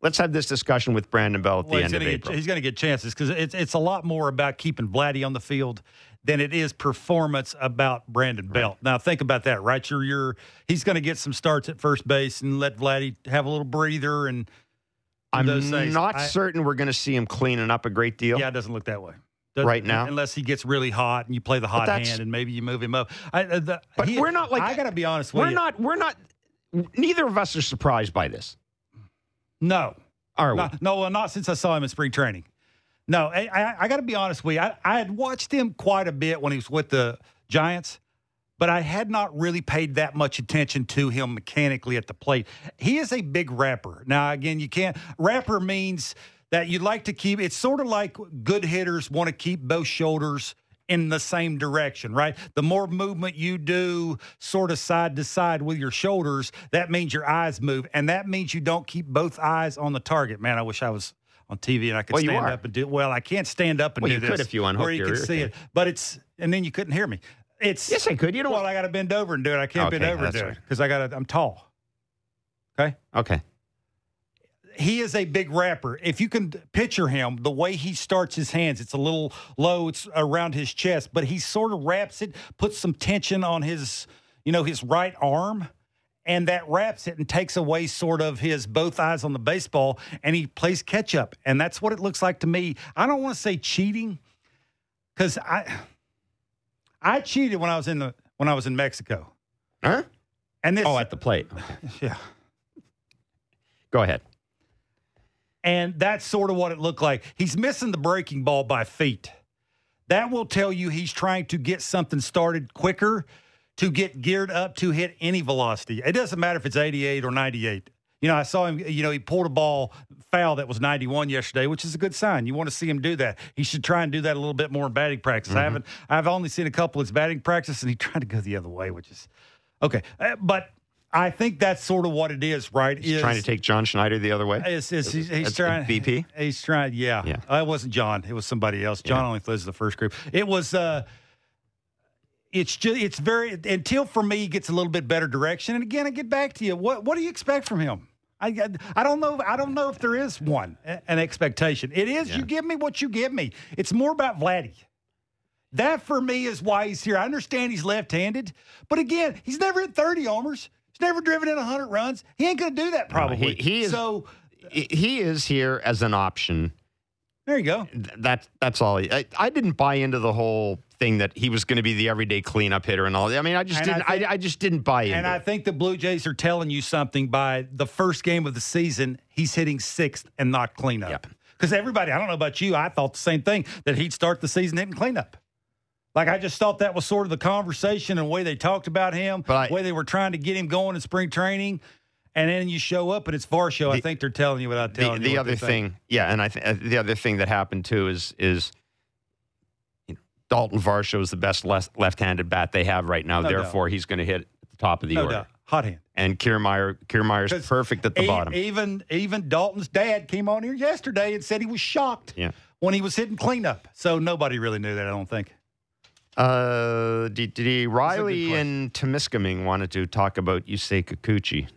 Let's have this discussion with Brandon Belt at the end of April. He's going to get chances because it's it's a lot more about keeping Vladdy on the field than it is performance about Brandon Belt. Now think about that, right? You're, you're he's going to get some starts at first base and let Vladdy have a little breather and I'm those not I- certain we're going to see him cleaning up a great deal. Yeah, it doesn't look that way. Doesn't- Right now? unless he gets really hot and you play the hot hand and maybe you move him up. I, uh, the, But he- we're not like- I got to be honest with we're you. not. We're not. Neither of us are surprised by this, No, are we? No, no, well, not since I saw him in spring training. No, I, I, I got to be honest with you. I, I had watched him quite a bit when he was with the Giants, but I had not really paid that much attention to him mechanically at the plate. He is a big rapper. Now, again, you can't. Rapper means that you like to keep. It's sort of like good hitters want to keep both shoulders in the same direction, right? The more movement you do, sort of side to side with your shoulders, that means your eyes move, and that means you don't keep both eyes on the target. Man, I wish I was on TV and I could Well, stand up and do. Well, I can't stand up and Well, do you this could if you unhooked where you your can ear see it, but it's and then you couldn't hear me. It's yes, I could. You don't. well, I got to bend over and do it. I can't bend over and do right. it because I got. I'm tall. Okay, okay. he is a big rapper. If you can picture him, the way he starts his hands, it's a little low, it's around his chest, but he sort of wraps it, puts some tension on his, you know, his right arm, and that wraps it and takes away sort of his both eyes on the baseball, and he plays catch up, and that's what it looks like to me. I don't want to say cheating, because I, I cheated when I was in the when I was in Mexico, Huh? and this, Oh, at the plate. yeah. Go ahead. And that's sort of what it looked like. He's missing the breaking ball by feet. That will tell you he's trying to get something started quicker to get geared up to hit any velocity. It doesn't matter if it's 88 or 98. You know, I saw him, you know, he pulled a ball foul that was 91 yesterday, which is a good sign. You want to see him do that. He should try and do that a little bit more in batting practice. I haven't, I've only seen a couple of his batting practice and he tried to go the other way, which is okay. Uh, but I think that's sort of what it is, right? He's is, trying to take John Schneider the other way. Is, he's, he's trying. BP? He's trying. Yeah. Yeah. Uh, it wasn't John. It was somebody else. John Yeah. only lives the first group. It was. uh It's just. It's very until for me he gets a little bit better direction. And again, I get back to you. What What do you expect from him? I, I don't know. I don't know if there is one an expectation. It is Yeah. you give me what you give me. It's more about Vladdy. That for me is why he's here. I understand he's left-handed, but again, he's never hit 30 homers. He's never driven in 100 runs. He ain't going to do that probably. he- he is- so he is here as an option. There you go. Th- That that's all. I, I didn't buy into the whole thing that he was going to be the everyday cleanup hitter and all. that. I mean, I just And didn't. I, think- I, just didn't buy into. It. And I think the Blue Jays are telling you something by the first game of the season. He's hitting sixth and not cleanup. Yep. Because everybody, I don't know about you, I thought the same thing that he'd start the season hitting cleanup. Like I just thought that was sort of the conversation and the way they talked about him, But I- the way they were trying to get him going in spring training. And then you show up and it's Varsho. I The- think they're telling you without the, telling you. the other thing, yeah, and I th- uh, the other thing that happened too is is you know, Dalton Varsho is the best left, left-handed bat they have right now. No doubt. Therefore, he's going to hit at the top of the no order. doubt, hot hand. And Kiermaier, Kiermaier's 'Cause perfect at the bottom. Even even Dalton's dad came on here yesterday and said he was shocked Yeah. when he was hitting cleanup. So nobody really knew that. I don't think. Uh, did, did he, Riley and Temiskaming wanted to talk about Yusei Kikuchi.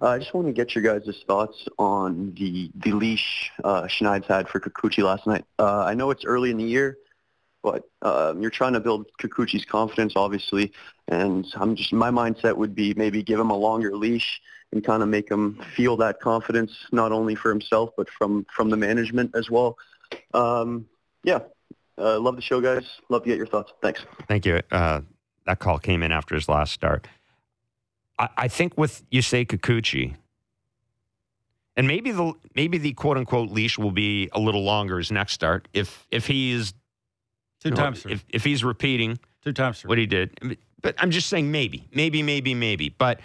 Uh, I just want to get your guys' thoughts on the the leash uh, Schneid's had for Kikuchi last night. Uh, I know it's early in the year, but um, you're trying to build Kikuchi's confidence, obviously, and I'm just my mindset would be maybe give him a longer leash and kind of make him feel that confidence, not only for himself but from from the management as well. Um, yeah, uh, love the show, guys. Love to get your thoughts. Thanks. Thank you. Uh, that call came in after his last start. I, I think with Yusei Kikuchi, and maybe the maybe the quote unquote leash will be a little longer his next start if if he's Two you know, times if if he's repeating Two times what he did. But I'm just saying maybe, maybe, maybe, maybe. But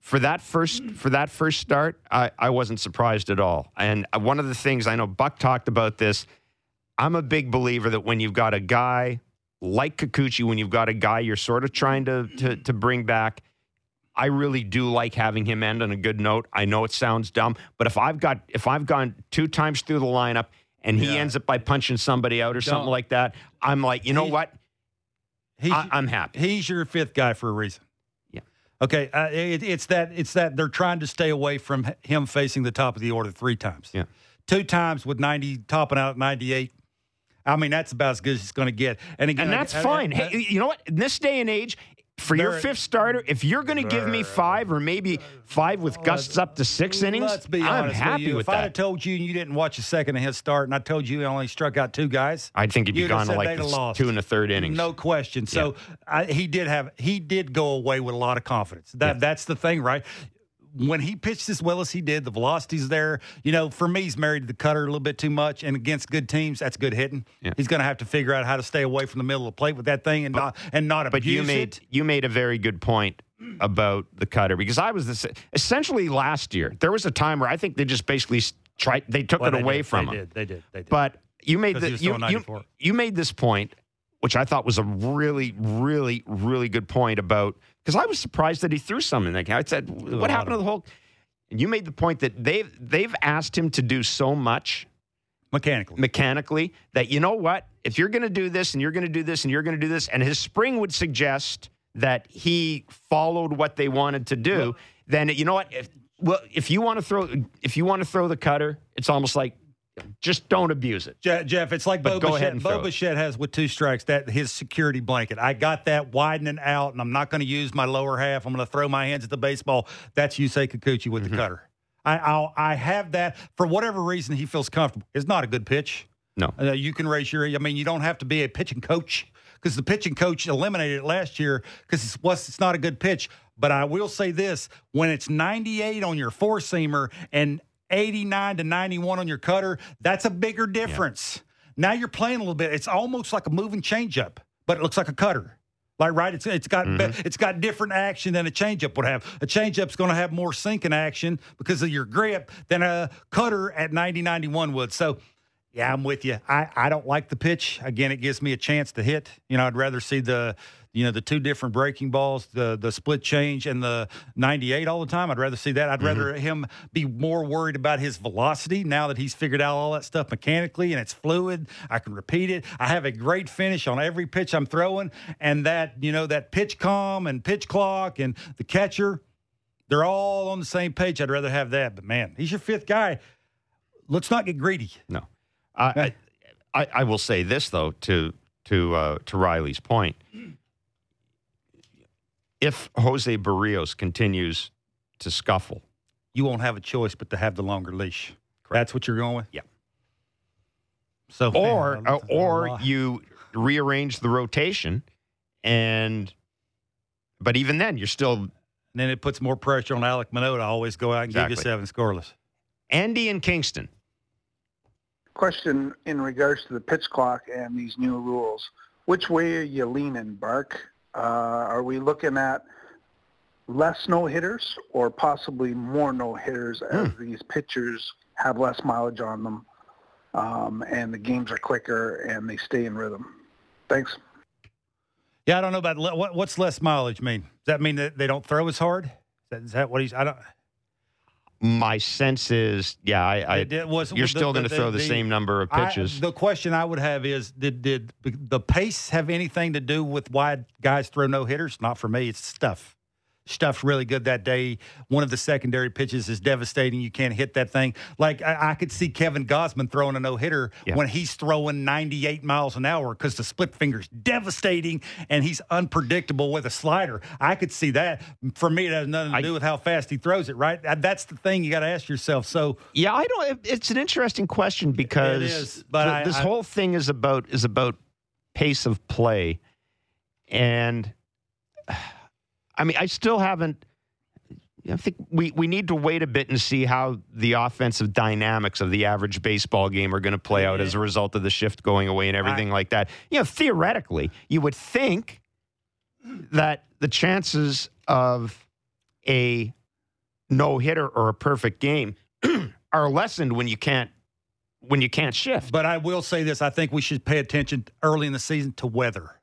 for that first for that first start, I, I wasn't surprised at all. And one of the things I know Buck talked about this. I'm a big believer that when you've got a guy like Kikuchi, when you've got a guy you're sort of trying to to, to bring back. I really do like having him end on a good note. I know it sounds dumb, but if I've got if I've gone two times through the lineup and he Yeah. ends up by punching somebody out or something Don't- like that, I'm like, you know He- what? I, I'm happy. he's your fifth guy for a reason. Yeah. Okay. Uh, it, it's that it's that they're trying to stay away from him facing the top of the order three times. Yeah. Two times with ninety topping out at ninety eight. I mean, that's about as good as it's going to get. And again, and that's I- I- fine. I- hey, you know what? In this day and age, for your fifth starter, if you're going to give me five or maybe five with gusts up to six innings, Let's be I'm honest happy with you. with if I'd have that. told you and you didn't watch a second of his start, and I told you he only struck out two guys, I think it'd be gone to like the two and a third innings. No question. So I, he did have he did go away with a lot of confidence. That Yeah. that's the thing, right? When he pitched as well as he did, the velocity's there. You know, for me, he's married to the cutter a little bit too much, and against good teams, that's good hitting. Yeah. He's going to have to figure out how to stay away from the middle of the plate with that thing and not and not But you made it. you made a very good point about the cutter because I was this essentially last year. There was a time where I think they just basically tried they took Well, it they away did, from they him. Did, they did. They did. But you made the you, you, you made this point, which I thought was a really, really, really good point about because I was surprised that he threw something like I said, what happened to the whole? And you made the point that they've they've asked him to do so much mechanically, mechanically that you know what? If you're going to do this and you're going to do this and you're going to do this and his spring would suggest that he followed what they wanted to do then you know what? If well, if you want to throw, if you want to throw the cutter, it's almost like just don't abuse it. Je- Jeff, it's like But Bo Bichette. Bo. Bichette has with two strikes that his security blanket. I got that widening out, and I'm not going to use my lower half. I'm going to throw my hands at the baseball. That's Yusei Kikuchi with Mm-hmm. the cutter. I I'll, I have that for whatever reason he feels comfortable. It's not a good pitch. No. Uh, you can raise your. I mean, you don't have to be a pitching coach because the pitching coach eliminated it last year because it's, what's- it's not a good pitch. But I will say this: when it's 98 on your four seamer and 89 to 91 on your cutter, that's a bigger difference. Now you're playing a little bit. It's almost like a moving changeup, but it looks like a cutter. Like right, it's it's got be- mm-hmm. it's got different action than a changeup would have. A changeup's going to have more sinking action because of your grip than a cutter at 90 91 would. So yeah, I'm with you. I, I don't like the pitch. Again, it gives me a chance to hit. You know, I'd rather see the you know the two different breaking balls, the the split change and the 98 all the time. I'd rather see that. I'd rather him be more worried about his velocity now that he's figured out all that stuff mechanically and it's fluid. I can repeat it. I have a great finish on every pitch I'm throwing, and that you know that PitchCom and pitch clock and the catcher. They're all on the same page. I'd rather have that. But man, he's your fifth guy. Let's not get greedy. No, I, I, I will say this though to to uh, to Riley's point. If Jose Berríos continues to scuffle, you won't have a choice but to have the longer leash. That's what you're going with. Yeah. So, or man, uh, or you rearrange the rotation, and but even then, you're still And then it puts more pressure on Alek Manoah to always go out and give you seven scoreless. Andy and Kingston. Question in regards to the pitch clock and these new rules. Which way are you leaning, Bark? Uh, are we looking at less no-hitters or possibly more no-hitters as these pitchers have less mileage on them um, and the games are quicker and they stay in rhythm? Thanks. Yeah, I don't know about le- what, what's less mileage mean. Does that mean that they don't throw as hard? Is that, is that what he's? I don't. My sense is, yeah, I, I It- it was- you're the- still going to throw the, the- same number of I- pitches. the question I would have is: Did did the pace have anything to do with why guys throw no hitters? Not for me. It's stuff. Stuff's really good that day. One of the secondary pitches is devastating. You can't hit that thing. Like I, I could see Kevin Gausman throwing a no hitter Yeah. when he's throwing 98 miles an hour because the split finger's devastating and he's unpredictable with a slider. I could see that. For me, it has nothing to I- do with how fast he throws it. Right? That's the thing you got to ask yourself. So Yeah, I don't. It's an interesting question because is, but th- I- this I- whole thing is about is about pace of play, and I mean, I still haven't. I think we, we need to wait a bit and see how the offensive dynamics of the average baseball game are going to play out as a result of the shift going away and everything like that. You know, theoretically, you would think that the chances of a no hitter or a perfect game are lessened when you can't when you can't shift. But I will say this: I think we should pay attention early in the season to weather.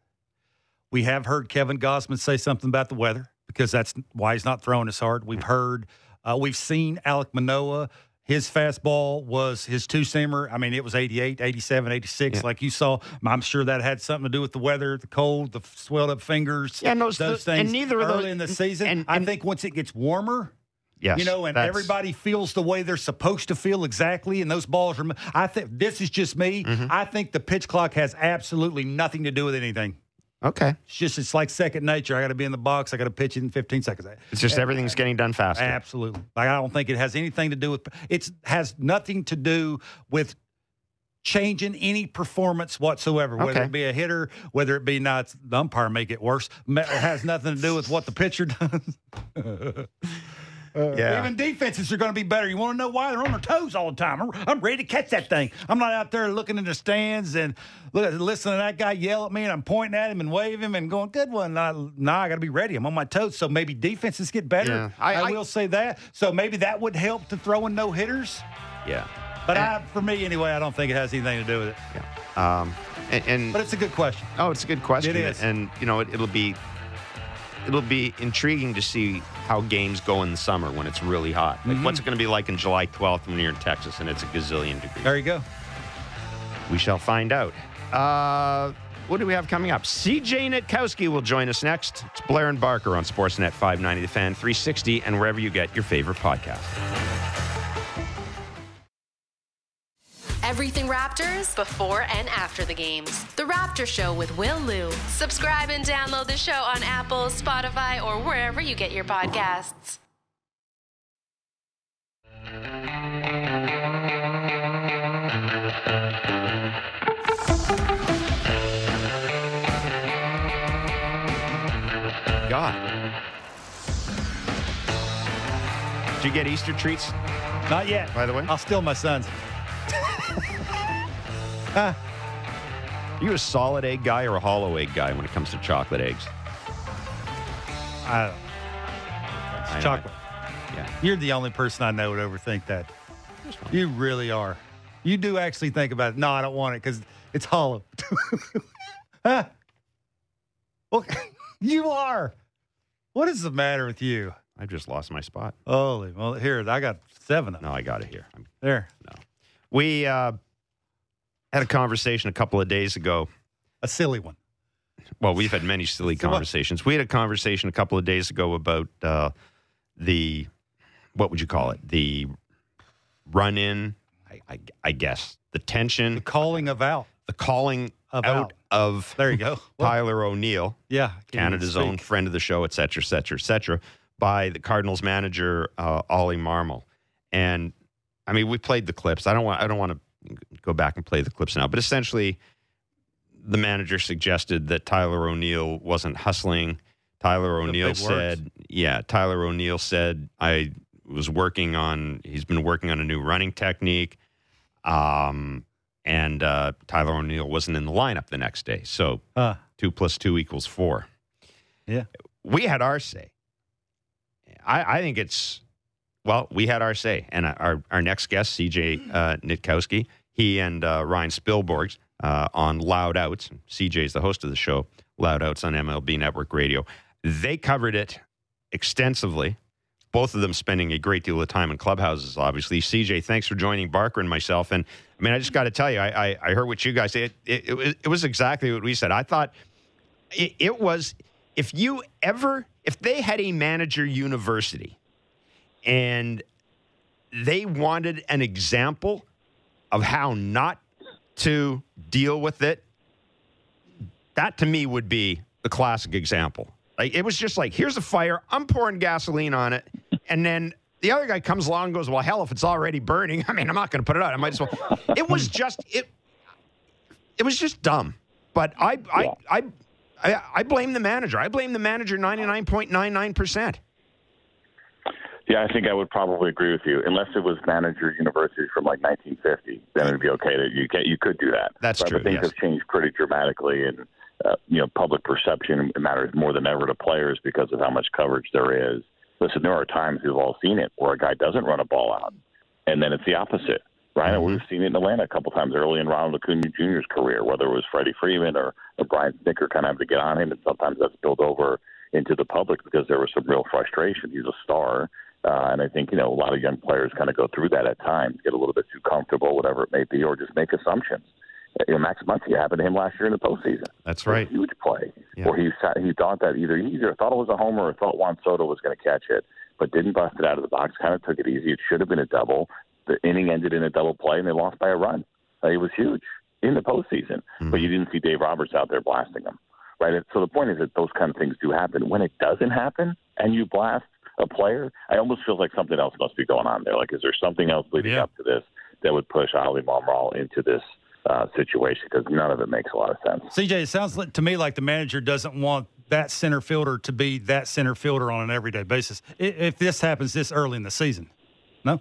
We have heard Kevin Gausman say something about the weather because that's why he's not throwing as hard. We've heard, uh, we've seen Alek Manoah. His fastball was his two seamer. I mean, it was 88, 87, 86, Yeah. like you saw. I'm sure that had something to do with the weather, the cold, the swelled up fingers. Yeah, and those- those the- and things. neither of early those- in the season. and- I think once it gets warmer, yes, you know, and everybody feels the way they're supposed to feel exactly, and those balls are. I think this is just me. Mm-hmm. I think the pitch clock has absolutely nothing to do with anything. Okay. It's just it's like second nature. I got to be in the box. I got to pitch it in 15 seconds. It's just everything's uh, getting done faster. Absolutely. Like I don't think it has anything to do with. It has nothing to do with changing any performance whatsoever. Whether Okay. it be a hitter, whether it be not the umpire make it worse. It has nothing to do with what the pitcher does. Yeah. Even defenses are going to be better. You want to know why? They're on their toes all the time. I'm, I'm ready to catch that thing. I'm not out there looking in the stands and look, listening to that guy yell at me and I'm pointing at him and waving him and going, good one. Nah, nah I got to be ready. I'm on my toes. So maybe defenses get better. Yeah. I, I- I- will say that. So maybe that would help to throwing no hitters. yeah. But I, for me anyway, I don't think it has anything to do with it. Yeah. Um, and, and But it's a good question. oh, it's a good question. It is. And you know, it, it'll be it'll be intriguing to see how games go in the summer when it's really hot. Like, Mm-hmm. what's it going to be like in July 12th when you're in Texas and it's a gazillion degrees? There you go. We shall find out. Uh, what do we have coming up? CJ Nitkowski will join us next. It's Blair and Barker on Sportsnet 590, The Fan 360, and wherever you get your favorite podcast. Everything Raptors before and after the games. The Raptor Show with Will Lou. Subscribe and download the show on Apple, Spotify, or wherever you get your podcasts. God. Did you get Easter treats, Not yet. by the way? I'll steal my son's. Are you a solid egg guy or a hollow egg guy when it comes to chocolate eggs? I don't. I It's know. chocolate. Yeah. You're the only person I know would overthink that. You really are. You do actually think about it. No, I don't want it because it's hollow. Huh? Well, you are. What is the matter with you? I've just lost my spot. Holy, well, here, I got seven of them. No, I got it here. I'm There. No. We uh, had a conversation a couple of days ago. A silly one. Well, we've had many silly So what? conversations. We had a conversation a couple of days ago about uh, the what would you call it? The run in, I, I, I guess, the tension, The calling of out. the calling Of out out. of There you go. Well, Tyler O'Neill, yeah. Canada's own friend of the show, et cetera, et cetera, et cetera, by the Cardinals manager uh, Oli Marmol. And I mean, we played the clips. I don't want. I don't want to go back and play the clips now. But essentially, the manager suggested that Tyler O'Neill wasn't hustling. Tyler O'Neill big words. said, "Yeah." Tyler O'Neill said, "I was working on. He's been working on a new running technique." Um, and uh, Tyler O'Neill wasn't in the lineup the next day. So Uh, two plus two equals four. Yeah. We had our say. I, I think it's, well, we had our say. And our, our next guest, CJ uh, Nitkowski, he and uh, Ryan Spilborghs uh, on Loud Outs, CJ is the host of the show, Loud Outs on MLB Network Radio. They covered it extensively. Both of them spending a great deal of time in clubhouses, obviously. CJ, thanks for joining Barker and myself. And I mean, I just got to tell you, I, I, I heard what you guys said. It, it, was, it was exactly what we said. I thought it, it was if you ever if they had a manager university and they wanted an example of how not to deal with it that to me would be the classic example. Like it was just like here's a fire i'm pouring gasoline on it and then the other guy comes along and goes well hell if it's already burning i mean i'm not going to put it out. I might as well. It was just it it was just dumb. But i i i I, I blame the manager. I blame the manager 99.99%. Yeah, I think I would probably agree with you, unless it was manager university from like 1950. Then it'd be okay that you can, you could do that. That's but true, Things yes. have changed pretty dramatically, and uh, you know, public perception matters more than ever to players because of how much coverage there is. Listen, there are times we've all seen it where a guy doesn't run a ball out, and then it's the opposite. Right, Mm-hmm. we've seen it in Atlanta a couple times early in Ronald Acuna Jr.'s career, whether it was Freddie Freeman or, or Brian Snitker kind of having to get on him, and sometimes that's spilled over into the public because there was some real frustration. He's a star, uh, and I think you know a lot of young players kind of go through that at times, get a little bit too comfortable, whatever it may be, or just make assumptions. You know, Max Muncy happened to him last year in the postseason. That's right. Huge play Yeah. where he sat, he thought that either he either thought it was a homer or thought Juan Soto was going to catch it, but didn't bust it out of the box. Kind of took it easy. It should have been a double. The inning ended in a double play, and they lost by a run. Uh, it was huge in the postseason, but you didn't see Dave Roberts out there blasting them, right? So the point is that those kind of things do happen. When it doesn't happen, and you blast a player, I almost feel like something else must be going on there. Like, is there something else leading Yeah. up to this that would push Oli Marmol into this uh, situation? Because none of it makes a lot of sense. CJ, it sounds to me like the manager doesn't want that center fielder to be that center fielder on an everyday basis. If this happens this early in the season, no,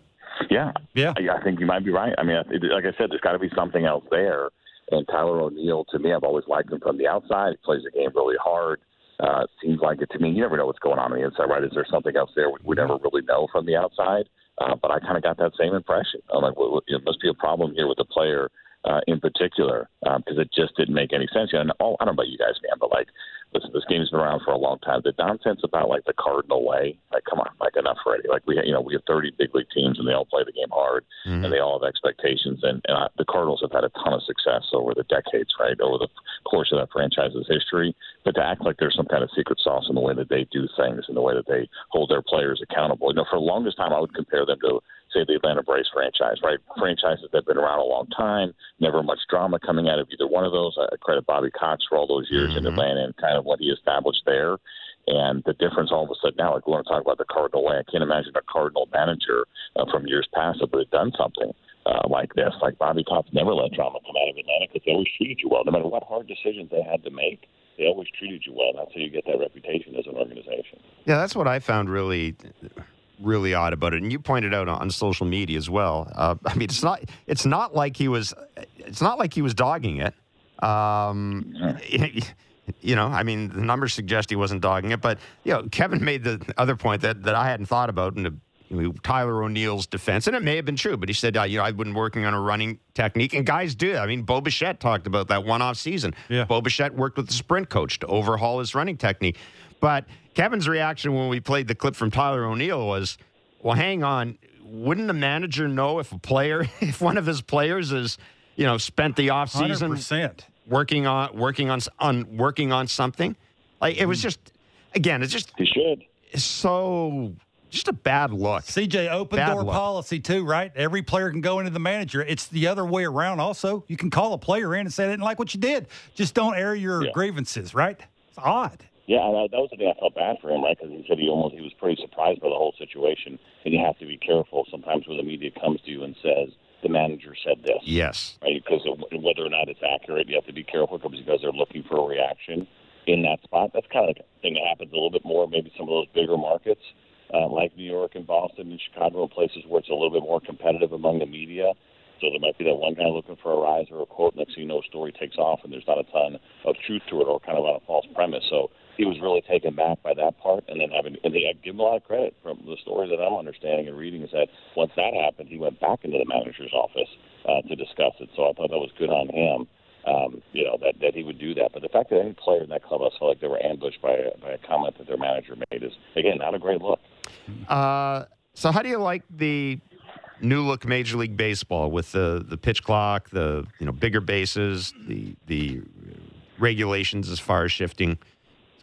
Yeah, Yeah. I, I think you might be right. I mean, like I said, there's got to be something else there. And Tyler O'Neill, to me, I've always liked him from the outside. He plays the game really hard. Uh, seems like it to me. You never know what's going on on the inside, right? Is there something else there we, we never really know from the outside? Uh, but I kind of got that same impression. I'm like, well, it must be a problem here with the player uh, in particular because it just didn't make any sense. You know, and all, I don't know about you guys, man, but like listen, this game's been around for a long time. The nonsense about like the Cardinal way, like come on, like enough already. Like we, you know, we have 30 big league teams and they all play the game hard Mhm. and they all have expectations. And, and I, the Cardinals have had a ton of success over the decades, right, over the course of that franchise's history. But to act like there's some kind of secret sauce in the way that they do things and the way that they hold their players accountable. You know, for the longest time, I would compare them to say the Atlanta Braves franchise, right? Franchises that have been around a long time, never much drama coming out of either one of those. I credit Bobby Cox for all those years in Mhm. Atlanta and kind of what he established there. And the difference all of a sudden now, like we want to talk about the Cardinal way. I can't imagine a Cardinal manager uh, from years past that would have done something uh, like this. Like Bobby Cox never let drama come out of Atlanta because they always treated you well. No matter what hard decisions they had to make, they always treated you well. That's how you get that reputation as an organization. Yeah, that's what I found really, really odd about it. And you pointed out on social media as well. Uh, I mean, it's not it's not like he was it's not like he was dogging it. Um, you know, I mean, the numbers suggest he wasn't dogging it, but you know, Kevin made the other point that that I hadn't thought about in the, you know, Tyler O'Neill's defense, and it may have been true, but he said, uh, you know, I've been working on a running technique, and guys do. I mean, Bo Bichette talked about that one-off season. Yeah. Bo Bichette worked with the sprint coach to overhaul his running technique. But Kevin's reaction when we played the clip from Tyler O'Neill was, well, hang on. Wouldn't the manager know if a player, if one of his players is, you know, spent the Hundred offseason percent. working on working on on working on something? Like it was hmm. just, again, it's just He should. it's so just a bad look. CJ, open Bad door luck. policy too, right? Every player can go into the manager. It's the other way around. Also, you can call a player in and say I didn't like what you did. Just don't air your Yeah. grievances, right? It's odd. Yeah, and that that was the thing I felt bad for him, right? Because he said he almost he was pretty surprised by the whole situation, and you have to be careful sometimes when the media comes to you and says the manager said this, Yes. right? Because of whether or not it's accurate, you have to be careful because you guys are looking for a reaction in that spot. That's kind of the thing that happens a little bit more, maybe some of those bigger markets uh, like New York and Boston and Chicago, and places where it's a little bit more competitive among the media. So there might be that one guy looking for a rise or a quote. Next thing you know, a story takes off, and there's not a ton of truth to it, or kind of on a false premise. So he was really taken back by that part, and then having and they I give him a lot of credit from the story that I'm understanding and reading is that once that happened, he went back into the manager's office uh, to discuss it. So I thought that was good on him. Um, you know that that he would do that, but the fact that any player in that clubhouse felt like they were ambushed by a, by a comment that their manager made is again not a great look. Uh, so how do you like the new look Major League Baseball with the the pitch clock, the you know bigger bases, the the regulations as far as shifting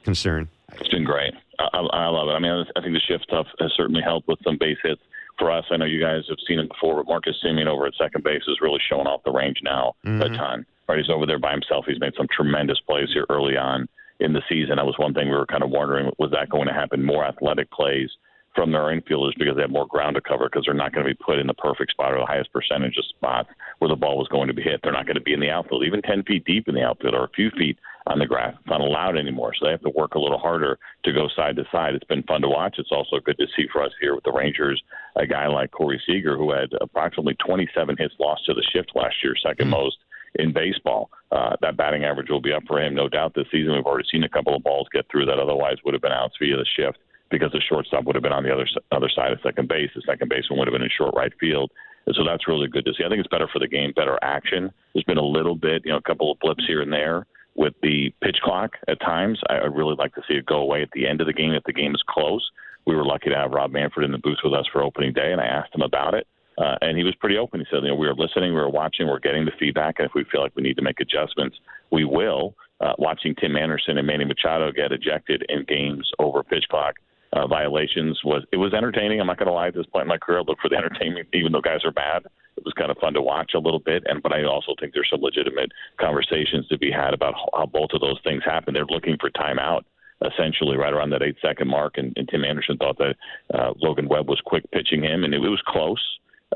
is concerned? It's been great. I, I I love it. I mean, I think the shift stuff has certainly helped with some base hits for us. I know you guys have seen it before, but Marcus Semien over at second base is really showing off the range now a Mhm. ton. Right, he's over there by himself. He's made some tremendous plays here early on in the season. That was one thing we were kind of wondering: was that going to happen? More athletic plays from their infielders because they have more ground to cover because they're not going to be put in the perfect spot or the highest percentage of spots where the ball was going to be hit. They're not going to be in the outfield, even 10 feet deep in the outfield or a few feet on the grass. It's not allowed anymore. So they have to work a little harder to go side to side. It's been fun to watch. It's also good to see for us here with the Rangers a guy like Corey Seager who had approximately 27 hits lost to the shift last year, second most in baseball. Uh, that batting average will be up for him, no doubt, this season. We've already seen a couple of balls get through that otherwise would have been outs via the shift because the shortstop would have been on the other other side of second base. The second baseman would have been in short right field. And so that's really good to see. I think it's better for the game, better action. There's been a little bit, you know, a couple of blips here and there with the pitch clock at times. I, I'd really like to see it go away at the end of the game if the game is close. We were lucky to have Rob Manfred in the booth with us for opening day, and I asked him about it. Uh, and he was pretty open. He said, you know, we were listening, we were watching, we're getting the feedback, and if we feel like we need to make adjustments, we will. Uh, watching Tim Anderson and Manny Machado get ejected in games over pitch clock uh, violations was it was entertaining. I'm not going to lie. At this point in my career, I look for the entertainment, even though guys are bad. It was kind of fun to watch a little bit, and but I also think there's some legitimate conversations to be had about how both of those things happen. They're looking for timeout essentially right around that eight second mark, and, and Tim Anderson thought that uh, Logan Webb was quick pitching him, and it, it was close.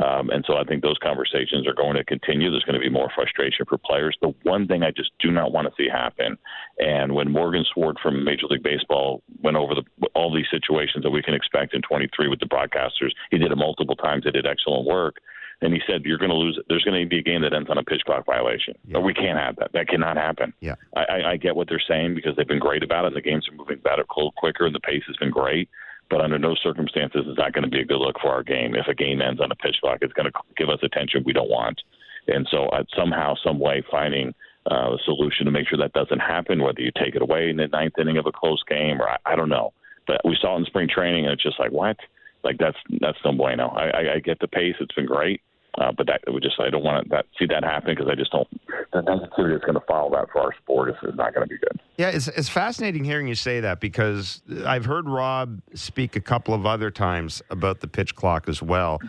Um, and so I think those conversations are going to continue. There's going to be more frustration for players. The one thing I just do not want to see happen, and when Morgan Sword from Major League Baseball went over the, all these situations that we can expect in 23 with the broadcasters, he did it multiple times. They did excellent work. And he said, "You're going to lose. There's going to be a game that ends on a pitch clock violation. Yeah. We can't have that. That cannot happen. Yeah. I, I, I get what they're saying because they've been great about it. And the games are moving better, cold quicker, and the pace has been great. But under no circumstances is that going to be a good look for our game. If a game ends on a pitch clock, it's going to give us attention we don't want. And so, uh, somehow, some way, finding uh, a solution to make sure that doesn't happen. Whether you take it away in the ninth inning of a close game, or I, I don't know. But we saw it in spring training, and it's just like what? Like that's that's no bueno. I, I, I get the pace; it's been great. Uh, but that would just I don't want to that, see that happen because I just don't the negativity that's going to follow that for our sport is, is not going to be good. Yeah, it's it's fascinating hearing you say that because I've heard Rob speak a couple of other times about the pitch clock as well,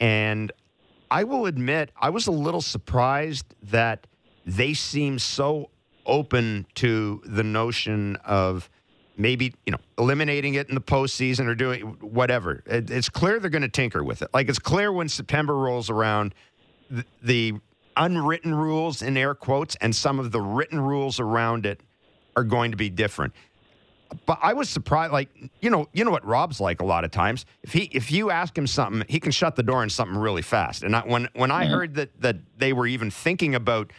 and I will admit I was a little surprised that they seem so open to the notion of maybe you know eliminating it in the postseason or doing whatever. It, it's clear they're going to tinker with it. Like it's clear when September rolls around, the, the unwritten rules in air quotes and some of the written rules around it are going to be different. But I was surprised. Like you know, you know what Rob's like a lot of times. If he if you ask him something, he can shut the door on something really fast. And I, when when I mm-hmm. heard that that they were even thinking about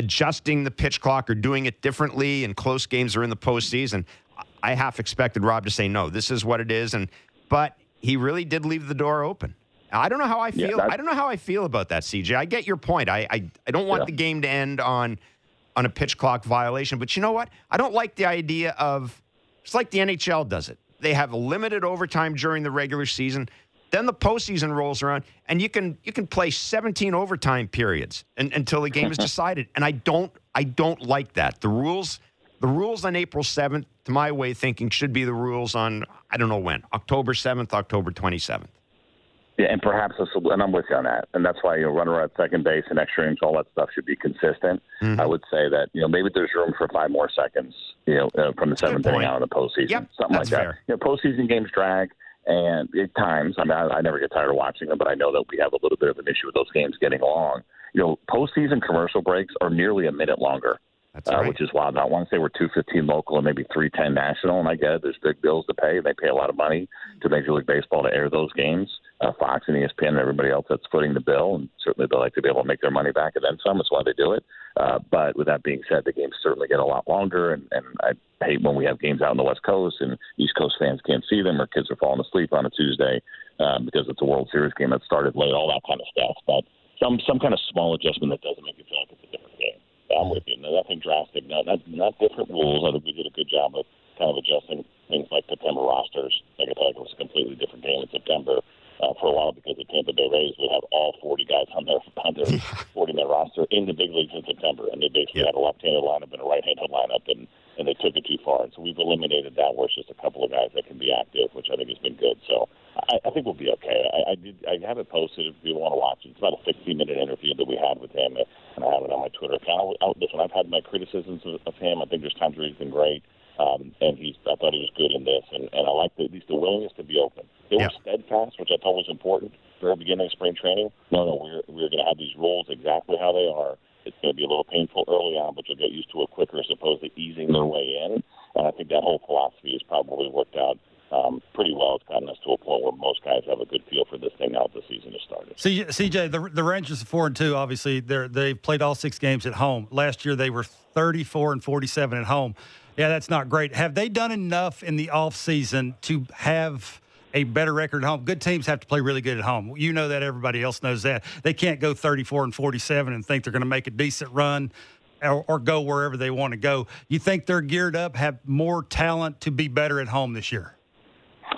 adjusting the pitch clock or doing it differently in close games or in the postseason, I half expected Rob to say no. This is what it is, and but he really did leave the door open. I don't know how I feel. Yeah, I don't know how I feel about that, CJ. I get your point. I I, I don't want Yeah. the game to end on on a pitch clock violation, but you know what? I don't like the idea of it's like the NHL does it. They have a limited overtime during the regular season. Then the postseason rolls around, and you can you can play 17 overtime periods and, until the game is decided. And I don't I don't like that. The rules the rules on April 7th, to my way of thinking, should be the rules on I don't know when October 7th, October 27th. Yeah, and perhaps a sol- and I'm with you on that, and that's why you know, runner at second base and extra innings, all that stuff should be consistent. Mm-hmm. I would say that you know maybe there's room for five more seconds, you know, uh, from the a good seventh inning point. out of the postseason, Yep, something that's like that. fair. You know, postseason games drag, and at times, I mean, I, I never get tired of watching them, but I know that we have a little bit of an issue with those games getting long. You know, postseason commercial breaks are nearly a minute longer uh, right. which is wild. I want to say we're 215 local and maybe 310 national, and I get it. There's big bills to pay. and They pay a lot of money to Major League Baseball to air those games. Uh, Fox and ESPN and everybody else that's footing the bill, and certainly they like to be able to make their money back and then some. That's why they do it. Uh, but with that being said, the games certainly get a lot longer, and, and I hate when we have games out on the West Coast and East Coast fans can't see them or kids are falling asleep on a Tuesday um, because it's a World Series game that started late, all that kind of stuff. But some some kind of small adjustment that doesn't make it feel like it's a different game. I'm with you. No, Nothing drastic. No, not not different rules. I think we did a good job of kind of adjusting things like September rosters. Like I like it was a completely different game in September uh, for a while because the Tampa Bay Rays would have all 40 guys on their on their 40 man roster in the big leagues in September, and they basically had a left-handed lineup and a right-handed lineup, and and they took it too far. And so we've eliminated that where it's just a couple of guys that can be active, which I think has been good. So I, I think we'll be okay. I, I did. I have it posted if you want to watch it. It's about a 60 minute interview that we had with him, and I have it on my Twitter account. I, listen, I've had my criticisms of, of him. I think there's times where he's been great, um, and he's. I thought he was good in this, and, and I like the, at least the willingness to be open. They were steadfast, which I thought was important. Very beginning of spring training. No, no, we're we're going to have these rules exactly how they are. It's going to be a little painful early on, but you'll get used to it quicker as opposed to easing their way in. And I think that whole philosophy has probably worked out um, pretty well. It's gotten us to a point where most guys have a good feel for this thing now that the season has started. C- CJ, the the Rangers are four and two. Obviously, they're they've played all six games at home. Last year, they were thirty four and forty seven at home. Yeah, that's not great. Have they done enough in the off season to have a better record at home? Good teams have to play really good at home. You know that. Everybody else knows that. They can't go thirty four and forty seven and think they're going to make a decent run. Or, or go wherever they want to go. You think they're geared up, have more talent to be better at home this year?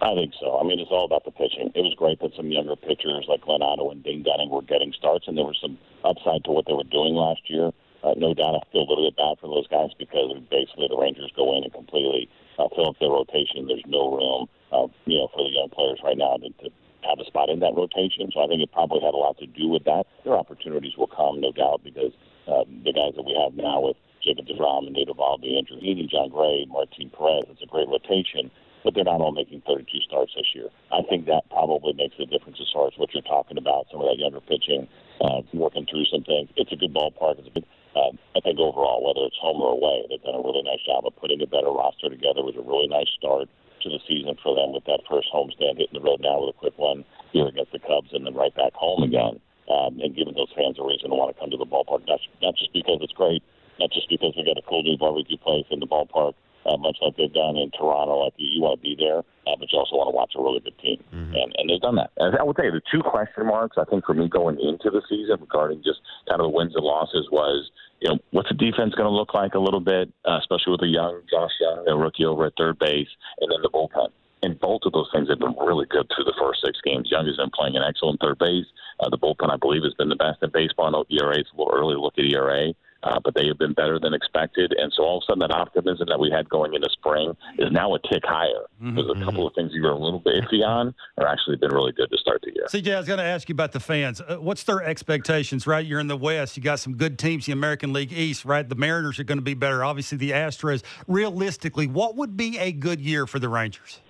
I think so. I mean, it's all about the pitching. It was great that some younger pitchers like Glenn Otto and Dane Dunning were getting starts, and there was some upside to what they were doing last year. Uh, no doubt, I feel a little bit bad for those guys because basically the Rangers go in and completely uh, fill up their rotation. There's no room, uh, you know, for the young players right now to, to have a spot in that rotation. So I think it probably had a lot to do with that. Their opportunities will come, no doubt, because uh, the guys that we have now with Jacob deGrom and Nate Eovaldi, Andrew Heaney, Jon Gray, Martin Perez, it's a great rotation but they're not all making 32 starts this year. I think that probably makes a difference as far as what you're talking about. Some of that younger pitching, uh, working through some things. It's a good ballpark. It's a good. Uh, I think overall, whether it's home or away, they've done a really nice job of putting a better roster together. It was a really nice start to the season for them with that first homestand, hitting the road now with a quick one here against the Cubs, and then right back home again, um, and giving those fans a reason to want to come to the ballpark. Not not just because it's great, not just because we got a cool new barbecue place in the ballpark uh, much like they've done in Toronto. Like you, you want to be there, uh, but you also want to watch a really good team, and and they've done that. And I would tell you the two question marks I think for me going into the season regarding just kind of the wins and losses was you know, what's the defense going to look like a little bit, uh, especially with a young Josh Jung, a rookie over at third base, and then the bullpen. And both of those things have been really good through the first six games. Jung has been playing an excellent third base. Uh, the bullpen, I believe, has been the best in baseball. I know ERA is a little early to look at ERA, uh, but they have been better than expected. And so all of a sudden, that optimism that we had going into spring is now a tick higher. Mm-hmm. There's a couple of things you were a little bit iffy on are actually been really good to start the year. CJ, I was going to ask you about the fans. Uh, what's their expectations, right? You're in the West. You got some good teams, the American League East, right? The Mariners are going to be better. Obviously, the Astros. Realistically, what would be a good year for the Rangers?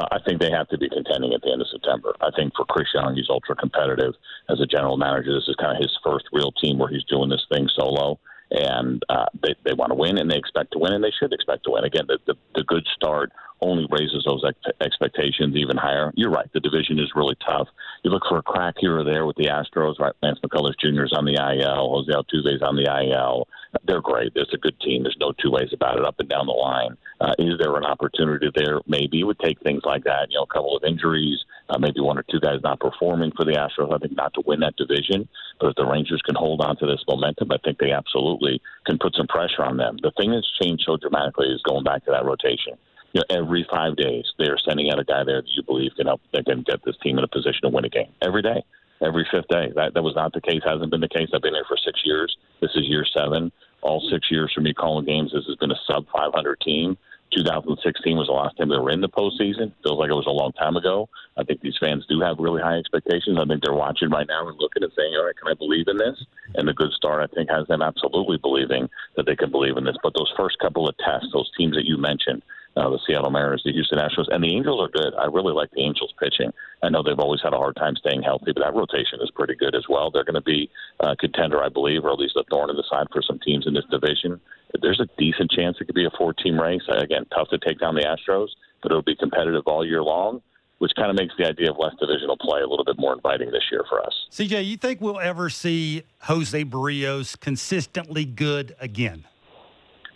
Uh, I think they have to be contending at the end of September. I think for Chris Young, he's ultra competitive as a general manager. This is kind of his first real team where he's doing this thing solo, and uh, they they want to win and they expect to win and they should expect to win. Again, the the, the good start only raises those ex- expectations even higher. You're right. The division is really tough. You look for a crack here or there with the Astros, right? Lance McCullers Jr. is on the IL. Jose Altuve's on the IL. They're great. It's a good team. There's no two ways about it up and down the line. Uh, is there an opportunity there? Maybe it would take things like that, you know, a couple of injuries, uh, maybe one or two guys not performing for the Astros. I think not to win that division. But if the Rangers can hold on to this momentum, I think they absolutely can put some pressure on them. The thing that's changed so dramatically is going back to that rotation you know, every five days they are sending out a guy there that you believe can help that can get this team in a position to win a game every day, every fifth day. That that was not the case. Hasn't been the case. I've been here for six years. This is year seven. All six years for me calling games. This has been a sub 500 team. 2016 was the last time they were in the postseason. Feels like it was a long time ago. I think these fans do have really high expectations. I think they're watching right now and looking and saying, "All right, can I believe in this?" And the good start, I think, has them absolutely believing that they can believe in this. But those first couple of tests, those teams that you mentioned, uh, the Seattle Mariners, the Houston Astros, and the Angels are good. I really like the Angels pitching. I know they've always had a hard time staying healthy, but that rotation is pretty good as well. They're going to be a contender, I believe, or at least a thorn in the side for some teams in this division. There's a decent chance it could be a four-team race. Again, tough to take down the Astros, but it'll be competitive all year long which kind of makes the idea of less divisional play a little bit more inviting this year for us. CJ, you think we'll ever see Jose Berríos consistently good again?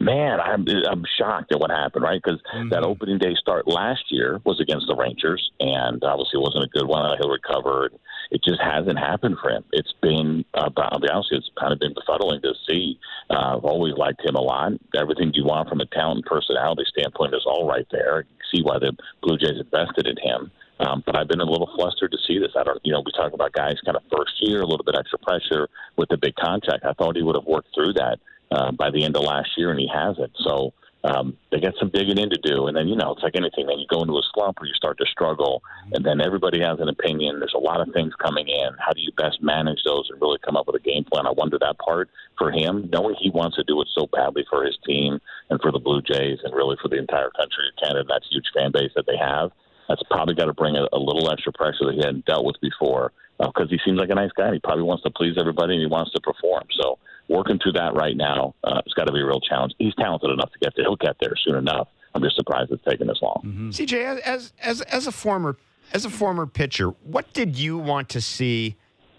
Man, I'm I'm shocked at what happened, right? Because mm-hmm. that opening day start last year was against the Rangers, and obviously it wasn't a good one. He'll recover. It just hasn't happened for him. It's been, uh, I'll be honest, it's kind of been befuddling to see. Uh, I've always liked him a lot. Everything you want from a talent and personality standpoint is all right there. You see why the Blue Jays invested in him. Um, but I've been a little flustered to see this. I don't, you know, we talk about guys kind of first year, a little bit extra pressure with the big contract. I thought he would have worked through that uh, by the end of last year, and he hasn't. So um, they got some digging in to do. And then, you know, it's like anything. Then you go into a slump or you start to struggle, and then everybody has an opinion. There's a lot of things coming in. How do you best manage those and really come up with a game plan? I wonder that part for him, knowing he wants to do it so badly for his team and for the Blue Jays and really for the entire country of Canada, that huge fan base that they have. That's probably got to bring a, a little extra pressure that he hadn't dealt with before because uh, he seems like a nice guy. He probably wants to please everybody and he wants to perform. So working through that right now, uh, it's got to be a real challenge. He's talented enough to get there. He'll get there soon enough. I'm just surprised it's taken this long. Mm-hmm. CJ, as as as a former as a former pitcher, what did you want to see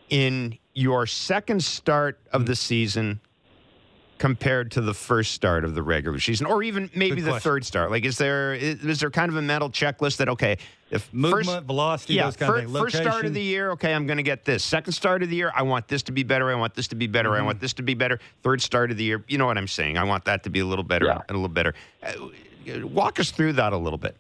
in your second start of the season compared to the first start of the regular season, or even maybe the third start? Like, is there is, is, there kind of a mental checklist that okay, if movement, first, velocity, yeah, those kind first, start of the year, okay, I'm going to get this. Second start of the year, I want this to be better. I want this to be better. Mm-hmm. I want this to be better. Third start of the year, you know what I'm saying? I want that to be a little better yeah. and a little better. Uh, walk us through that a little bit.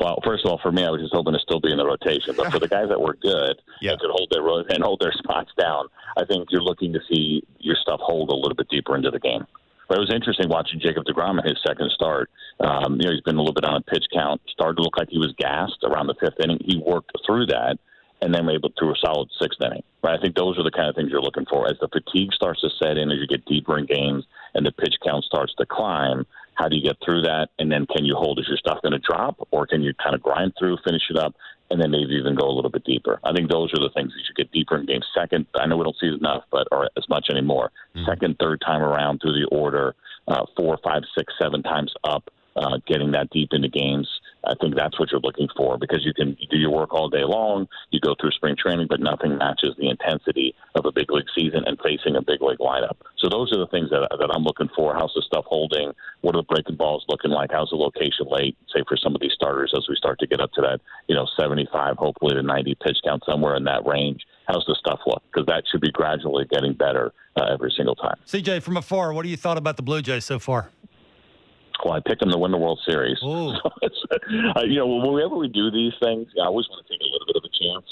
Well, first of all, for me, I was just hoping to still be in the rotation. But for the guys that were good yeah. and could hold their and hold their spots down, I think you're looking to see your stuff hold a little bit deeper into the game. But it was interesting watching Jacob deGrom in his second start. Um, you know, he's been a little bit on a pitch count. Started to look like he was gassed around the fifth inning. He worked through that and then able through a solid sixth inning. Right? I think those are the kind of things you're looking for. As the fatigue starts to set in, as you get deeper in games, and the pitch count starts to climb, how do you get through that? And then can you hold? Is your stuff going to drop, or can you kind of grind through, finish it up, and then maybe even go a little bit deeper? I think those are the things that you get deeper in games. Second, I know we don't see it enough, but or as much anymore. Mm-hmm. Second, third time around through the order, uh, four, five, six, seven times up, uh, getting that deep into games. I think that's what you're looking for because you can do your work all day long. You go through spring training, but nothing matches the intensity of a big league season and facing a big league lineup. So those are the things that, that I'm looking for. How's the stuff holding? What are the breaking balls looking like? How's the location late? Say for some of these starters as we start to get up to that, you know, 75, hopefully to 90 pitch count somewhere in that range. how's the stuff look? Because that should be gradually getting better uh, every single time. CJ, from afar, what do you thought about the Blue Jays so far? Well, I picked them to win the World Series. So it's, uh, you know, whenever we do these things, I always want to take a little bit of a chance.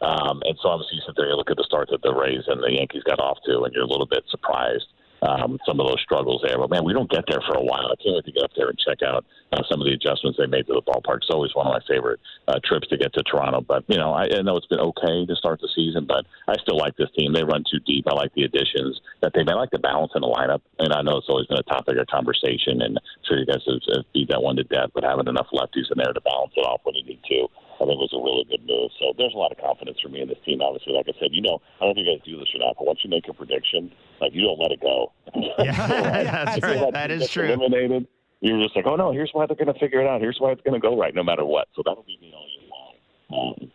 Um, and so obviously you sit there, you look at the start that the Rays and the Yankees got off to, and you're a little bit surprised um, some of those struggles there. But man, we don't get there for a while. I can't wait to get up there and check out uh, some of the adjustments they made to the ballpark. It's always one of my favorite uh, trips to get to Toronto. But you know, I, I know it's been okay to start the season, but I still like this team. They run too deep. I like the additions that they made. I like the balance in the lineup. And I know it's always been a topic of conversation, and I'm sure you guys have, have beat that one to death. But having enough lefties in there to balance it off when you need to. I think it was a really good move. So there's a lot of confidence for me in this team. Obviously, like I said, you know, I don't know if you guys do this or not, but once you make a prediction, like you don't let it go. Yeah, that's right. that That is true. Eliminated. You're just like, oh no, here's why they're going to figure it out. Here's why it's going to go right, no matter what. So that'll be me all year long. Um,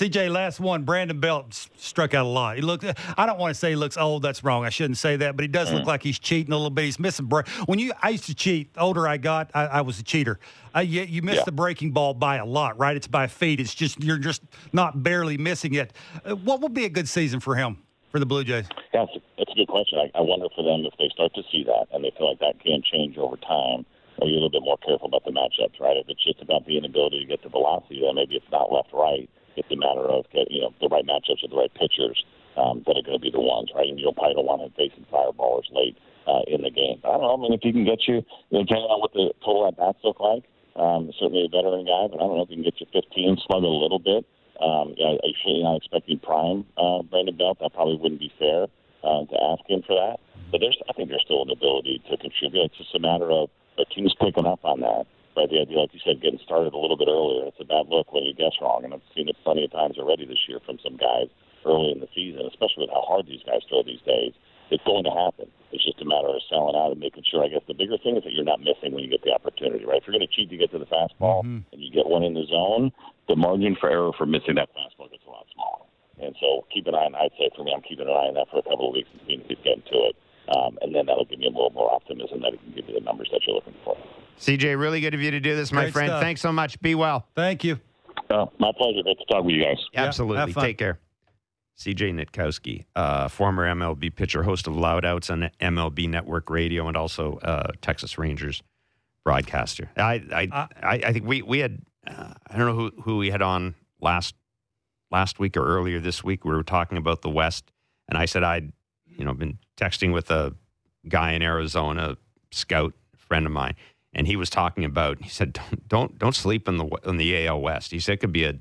until they tell us otherwise. CJ, last one. Brandon Belt struck out a lot. He looked. I don't want to say he looks old. That's wrong. I shouldn't say that, but he does look like he's cheating a little bit. He's missing break. When you, I used to cheat. The older I got, I, I was a cheater. Uh, you, you miss Yeah. the breaking ball by a lot, right? It's by feet. It's just you're just not barely missing it. Uh, what will be a good season for him for the Blue Jays? Yeah, it's a, it's a good question. I, I wonder for them if they start to see that and they feel like that can change over time. Are you a little bit more careful about the matchups, right? If it's just about the inability to get the velocity, then maybe it's not left right. It's a matter of get you know the right matchups with the right pitchers um, that are going to be the ones, right? And you probably don't want to face some fireballers late uh, in the game. But I don't know. I mean, if he can get you, you know, depending on what the total at bats look like, um, certainly a veteran guy. But I don't know if he can get you 15, slug a little bit. Um, yeah, I should not expecting prime uh, Brandon Belt. That probably wouldn't be fair uh, to ask him for that. But there's, I think there's still an ability to contribute. It's just a matter of the team's picking up on that. Right, the idea, like you said, getting started a little bit earlier. It's a bad look when you guess wrong, and I've seen it plenty of times already this year from some guys early in the season, especially with how hard these guys throw these days. It's going to happen. It's just a matter of selling out and making sure. I guess the bigger thing is that you're not missing when you get the opportunity. Right, if you're going to cheat to get to the fastball and you get one in the zone, the margin for error for missing that fastball gets a lot smaller. And so keep an eye on. I'd say for me, I'm keeping an eye on that for a couple of weeks and seeing if he's getting to it. Um, and then that'll give me a little more optimism that he can give you the numbers that you're looking for. CJ, really good of you to do this, my Great friend. stuff. Thanks so much. Be well. Thank you. Uh, my pleasure. Great to talk with you guys. Yeah, Absolutely. have fun. Take care. CJ Nitkowski, uh, former MLB pitcher, host of Loud Outs on MLB Network Radio, and also uh, Texas Rangers broadcaster. I I, Uh, I, I think we we had uh, I don't know who who we had on last last week or earlier this week. We were talking about the West, and I said I'd you know been texting with a guy in Arizona, scout friend of mine, and he was talking about. He said don't don't don't sleep in the in the AL West. He said it could be a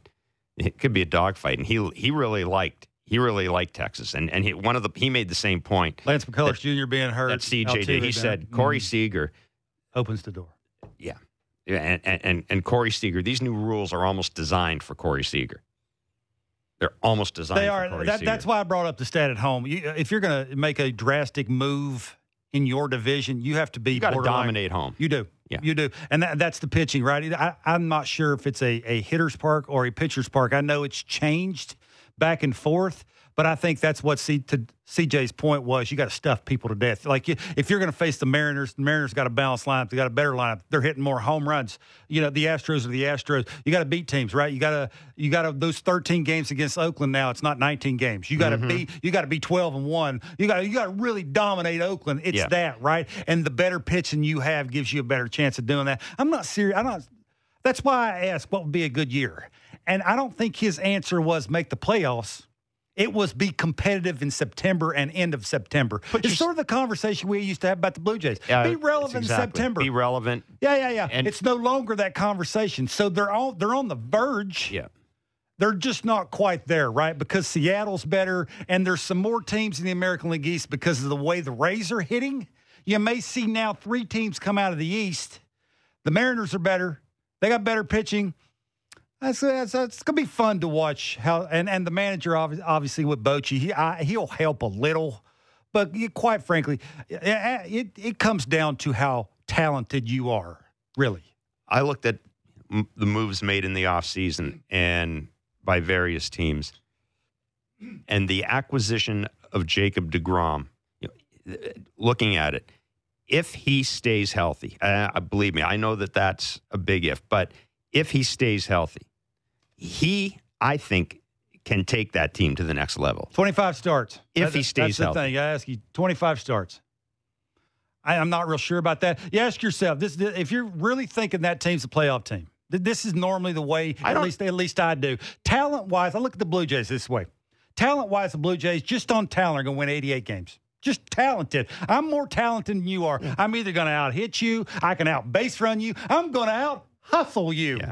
it could be a dogfight, and he he really liked he really liked Texas, and and he, one of the he made the same point Lance McCullers Jr. being hurt. that CJ Altuve did. He said Corey Mhm. Seager, opens the door. yeah, and and and Corey Seager. These new rules are almost designed for Corey Seager. They're almost designed. They for are. Corey That, that's why I brought up the stat at home. You, if you're going to make a drastic move in your division, you have to be you got to dominate home. You do. Yeah. You do. And that, that's the pitching, right? I, I'm not sure if it's a, a hitter's park or a pitcher's park. I know it's changed back and forth, but I think that's what C, to CJ's point was. You got to stuff people to death. Like you, if you're going to face the Mariners, the Mariners got a balanced lineup. They got a better lineup. They're hitting more home runs. You know, the Astros are the Astros. You got to beat teams, right? You got to you got to those 13 games against Oakland now. It's not 19 games. You got to be you got to be 12 and one. You got you got to really dominate Oakland. It's Yeah. that, right? And the better pitching you have gives you a better chance of doing that. I'm not serious. I'm not. That's why I asked what would be a good year, and I don't think his answer was make the playoffs. It was be competitive in September and end of September. But it's sort of the conversation we used to have about the Blue Jays. Yeah, be relevant exactly. in September. Be relevant. yeah, yeah, yeah. And- it's no longer that conversation. So they're all they're on the verge Yeah. they're just not quite there, right? Because Seattle's better, and there's some more teams in the American League East because of the way the Rays are hitting. You may see now three teams come out of the East. The Mariners are better. They got better pitching. That's, that's, it's gonna be fun to watch how and, and the manager obvi- obviously with Bochy he I, he'll help a little, but quite frankly, it, it comes down to how talented you are, really. I looked at the moves made in the offseason and by various teams, and the acquisition of Jacob deGrom. Looking at it, if he stays healthy, uh, believe me, I know that that's a big if, but if he stays healthy, he, I think, can take that team to the next level. 25 starts. If he stays That's the healthy. thing. I ask you 25 starts. I, I'm not real sure about that. You ask yourself this if you're really thinking that team's a playoff team. This is normally the way I at least at least I do. Talent wise, I look at the Blue Jays this way. Talent wise, the Blue Jays just on talent are going to win 88 games. Just talented. I'm more talented than you are. I'm either going to out hit you, I can out base run you, I'm going to out hustle you. Yeah.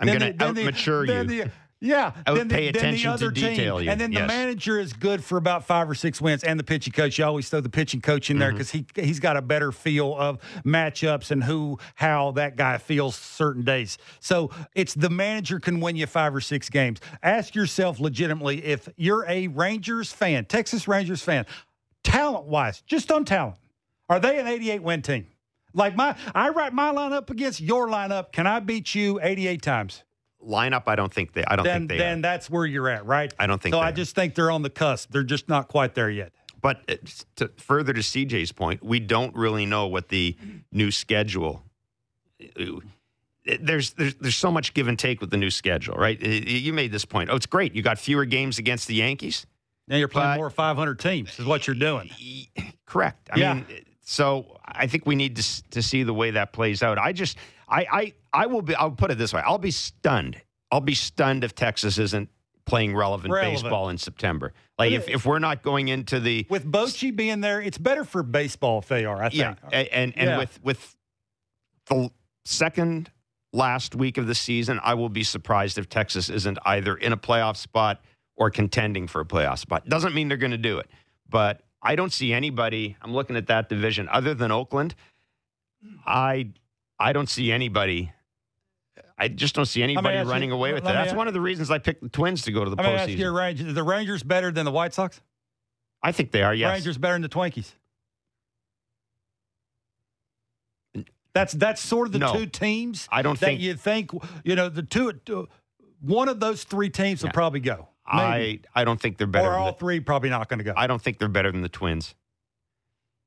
I'm going to then the- out mature then you. the- yeah. I would then the, pay then the attention to other team. detail you. And then the manager is good for about five or six wins, and the pitching coach. You always throw the pitching coach in Mm-hmm. there because he he's got a better feel of matchups and who how that guy feels certain days. So it's the manager can win you five or six games. Ask yourself legitimately if you're a Rangers fan, Texas Rangers fan, talent wise, just on talent, are they an 88 win team? Like my, I write my lineup against your lineup. Can I beat you 88 times? Lineup, I don't think they. I don't then think they. then are. that's where you're at, right? I don't think so. I are. just think they're on the cusp. They're just not quite there yet. But uh, to, further to CJ's point, we don't really know what the new schedule. There's, there's there's so much give and take with the new schedule, right? You made this point. Oh, it's great. You got fewer games against the Yankees. Now you're playing But- more 500 teams. Is what you're doing. Correct. I Yeah. mean, so I think we need to to see the way that plays out. I just, I, I, I will be. I'll put it this way. I'll be stunned. I'll be stunned if Texas isn't playing relevant, Relevant. baseball in September. Like if, if we're not going into the With Bochy being there, it's better for baseball if they are. I yeah, think. and and Yeah. with with the second last week of the season, I will be surprised if Texas isn't either in a playoff spot or contending for a playoff spot. Doesn't mean they're going to do it, but I don't see anybody. I'm looking at that division other than Oakland. I I don't see anybody. I just don't see anybody ask you- running away with me That's a- one of the reasons I picked the Twins to go to the mean, ask you, postseason. Rangers, are the Rangers better than the White Sox? I think they are. Yes. Rangers better than the Twinkies. That's that's sort of the No. two teams I don't that think you think you know the two. One of those three teams will probably go. Maybe. I I don't think they're better. or than all the, three probably not going to go. I don't think they're better than the Twins.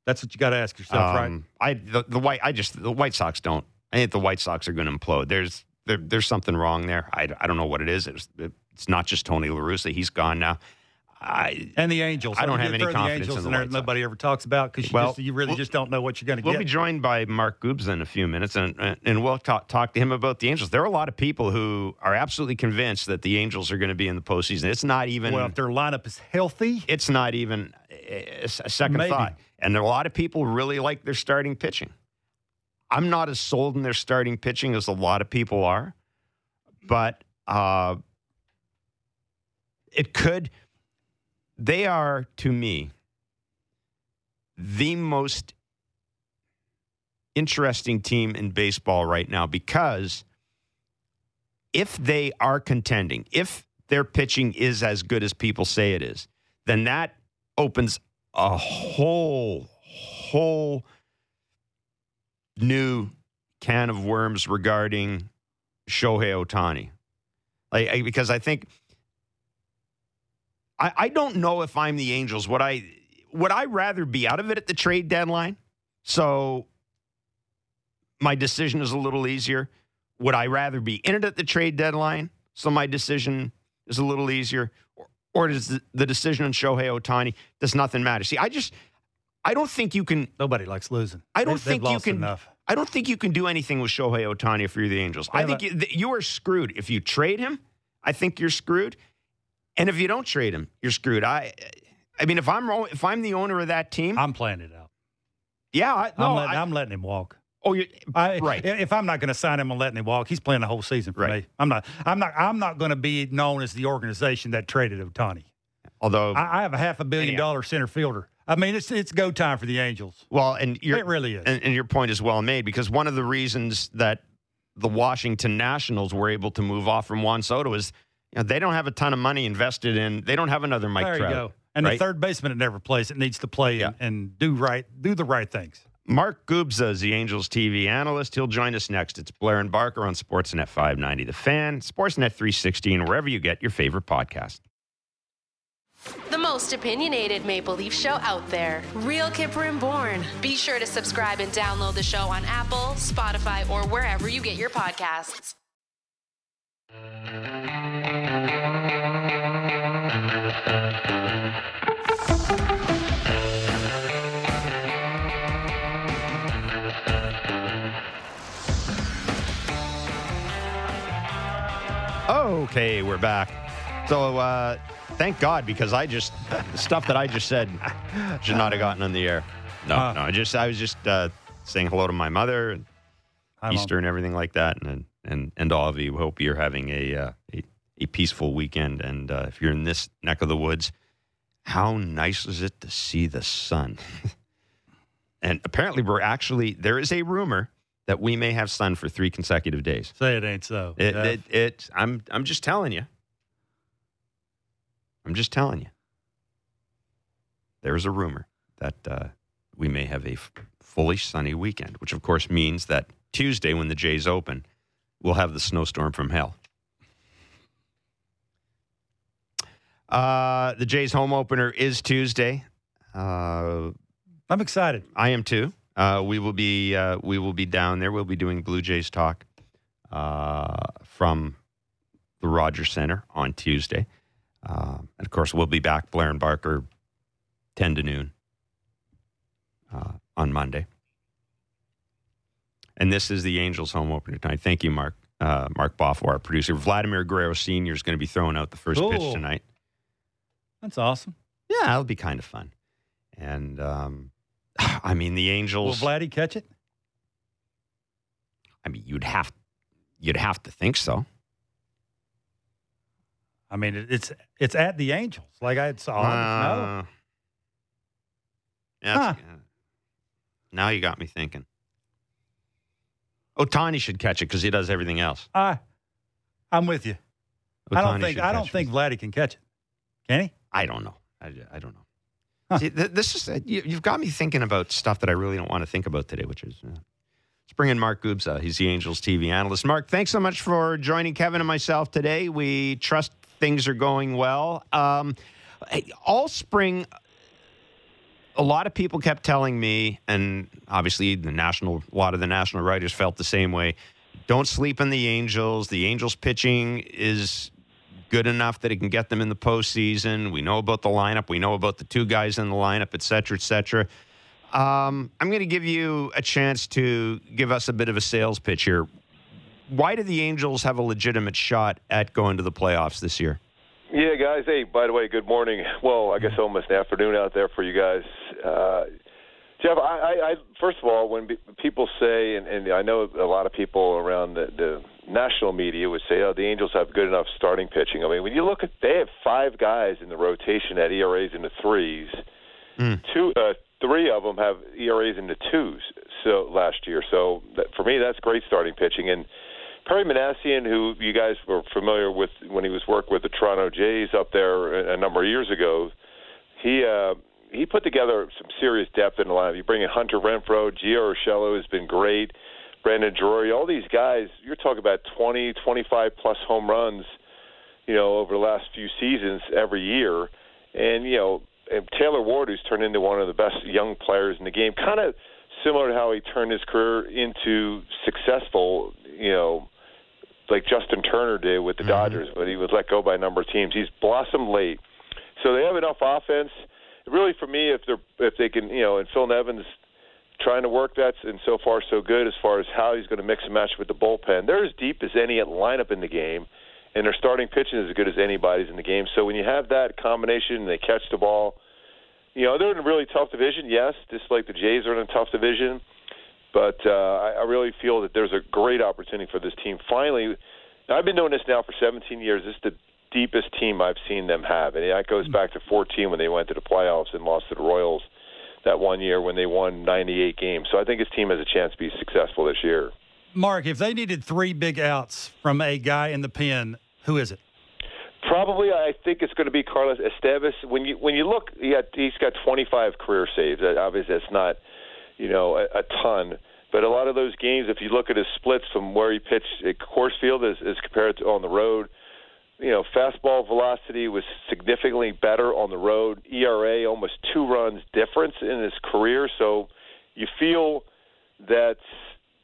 That's what you got to ask yourself, right? Um, I the, the white I just the White Sox don't. I think the White Sox are going to implode. There's there, there's something wrong there. I, I don't know what it is. It's, it's not just Tony La Russa. He's gone now. I And the Angels. I don't have any confidence the Angels in the there nobody ever talks about because you, Well, just, you really we'll- just don't know what you're going to we'll get. be joined by Mark Goobs in a few minutes, and and we'll talk talk to him about the Angels. There are a lot of people who are absolutely convinced that the Angels are going to be in the postseason. It's not even well, if their lineup is healthy, it's not even a, a second Maybe. thought. And there are a lot of people really like their starting pitching. I'm not as sold in their starting pitching as a lot of people are, but uh, it could. They are to me the most interesting team in baseball right now because if they are contending, if their pitching is as good as people say it is, then that opens a whole, whole new can of worms regarding Shohei Ohtani. Like, because I think I, I don't know if I'm the Angels. Would I would I rather be out of it at the trade deadline? So my decision is a little easier. Would I rather be in it at the trade deadline? So my decision is a little easier. Or, or does the, the decision on Shohei Ohtani does nothing matter? See, I just I don't think you can nobody likes losing. I don't They- think you can enough. I don't think you can do anything with Shohei Ohtani if you're the Angels. I think you, you are screwed. If you trade him, I think you're screwed. And if you don't trade him, you're screwed. I I mean if I'm if I'm the owner of that team, I'm playing it out. yeah, I, no, I'm, letting, I, I'm letting him walk. oh, you right. If I'm not going to sign him, I'm letting him walk. He's playing the whole season for Right. me. I'm not. I'm not. I'm not going to be known as the organization that traded Ohtani. Although, I, I have a half a billion Anyhow. dollar center fielder. I mean, it's it's go time for the Angels. well, and you're, it really is. and, and your point is well made because one of the reasons that the Washington Nationals were able to move off from Juan Soto is you know, they don't have a ton of money invested in. They don't have another Mike there Trout. you go. And right? the third baseman that never plays it needs to play Yeah. and, and do right, do the right things. Mark Gubicza is the Angels TV analyst. He'll join us next. It's Blair and Barker on Sportsnet 590 The Fan, Sportsnet 360, and wherever you get your favorite podcast. The most opinionated Maple Leaf show out there. Real Kyper and Bourne. Be sure to subscribe and download the show on Apple, Spotify, or wherever you get your podcasts. Okay, we're back. So, uh, thank God because I just the stuff that I just said should not have gotten on the air. No, Uh. no, I just I was just uh, saying hello to my mother and Easter and everything like that, and and and all of you. Hope you're having a uh, a, peaceful weekend. And uh, if you're in this neck of the woods, how nice is it to see the sun? and apparently, we're actually there is a rumor that we may have sun for three consecutive days. Say it ain't so. It, it, it, I'm, I'm just telling you. I'm just telling you. There's a rumor that uh, we may have a f- fully sunny weekend, which of course means that Tuesday, when the Jays open, we'll have the snowstorm from hell. Uh, the Jays home opener is Tuesday. Uh, I'm excited. I am too. Uh, we will be uh, we will be down there. We'll be doing Blue Jays talk uh, from the Rogers Center on Tuesday, uh, and of course we'll be back Blair and Barker ten to noon uh, on Monday. And this is the Angels home opener tonight. Thank you, Mark. Uh, Mark Boffo, our producer. Vladimir Guerrero Sr. is going to be throwing out the first pitch tonight. That's awesome. Yeah, it'll be kind of fun. And um, I mean, the Angels. Will Vladdy catch it? I mean, you'd have you'd have to think so. I mean, it's it's at the Angels. Like I saw. no. Uh, yeah, that's- uh, Now you got me thinking. Ohtani should catch it because he does everything else. I, I'm with you. I don't think I don't it. think Vladdy can catch it. Can he? I don't know. I, I don't know. Huh. See, th- this is uh, you, you've got me thinking about stuff that I really don't want to think about today, which is. Uh, Let's bring in Mark Gubicza. He's the Angels TV analyst. Mark, thanks so much for joining Kevin and myself today. We trust things are going well. Um, all spring, a lot of people kept telling me, and obviously the national, a lot of the national writers felt the same way. Don't sleep on the Angels. The Angels pitching is good enough that it can get them in the postseason. We know about the lineup. We know about the two guys in the lineup, et cetera, et cetera. Um, I'm going to give you a chance to give us a bit of a sales pitch here. Why do the Angels have a legitimate shot at going to the playoffs this year? Yeah, guys. Hey, by the way, good morning. Well, I guess almost an afternoon out there for you guys. Uh, Jeff, I, I, I first of all, when people say, and, and I know a lot of people around the, the national media would say, "Oh, the Angels have good enough starting pitching." I mean, when you look at, they have five guys in the rotation at ERAs in the threes. Two, uh, three of them have ERAs in the twos. So last year, so that, for me, that's great starting pitching. And Perry Minasian, who you guys were familiar with when he was working with the Toronto Jays up there a a number of years ago, he uh, he put together some serious depth in the lineup. You bring in Hunter Renfroe, Gio Urshela has been great, Brandon Drury, all these guys. You're talking about 20, 25 plus home runs, you know, over the last few seasons every year, and you know. And Taylor Ward, who's turned into one of the best young players in the game, kind of similar to how he turned his career into successful, you know, like Justin Turner did with the mm-hmm. Dodgers, but he was let go by a number of teams. He's blossomed late, so they have enough offense. Really, for me, if they're if they can, you know, and Phil Nevin's trying to work that, and so far so good as far as how he's going to mix and match with the bullpen. They're as deep as any lineup in the game, and their starting pitching is as good as anybody's in the game. So when you have that combination, and they catch the ball. You know, they're in a really tough division, yes, just like the Jays are in a tough division. But uh, I, I really feel that there's a great opportunity for this team. Finally, I've been doing this now for 17 years. This is the deepest team I've seen them have, and that goes hmm. back to 14 when they went to the playoffs and lost to the Royals that one year when they won 98 games. So I think his team has a chance to be successful this year. Mark, if they needed three big outs from a guy in the pen, who is it? Probably, I think it's going to be Carlos Estevez. When you when you look, he got, he's got 25 career saves. Obviously, that's not you know a, a ton, but a lot of those games, if you look at his splits from where he pitched at Coors Field as, as compared to on the road, you know, fastball velocity was significantly better on the road. ERA almost two runs difference in his career. So you feel that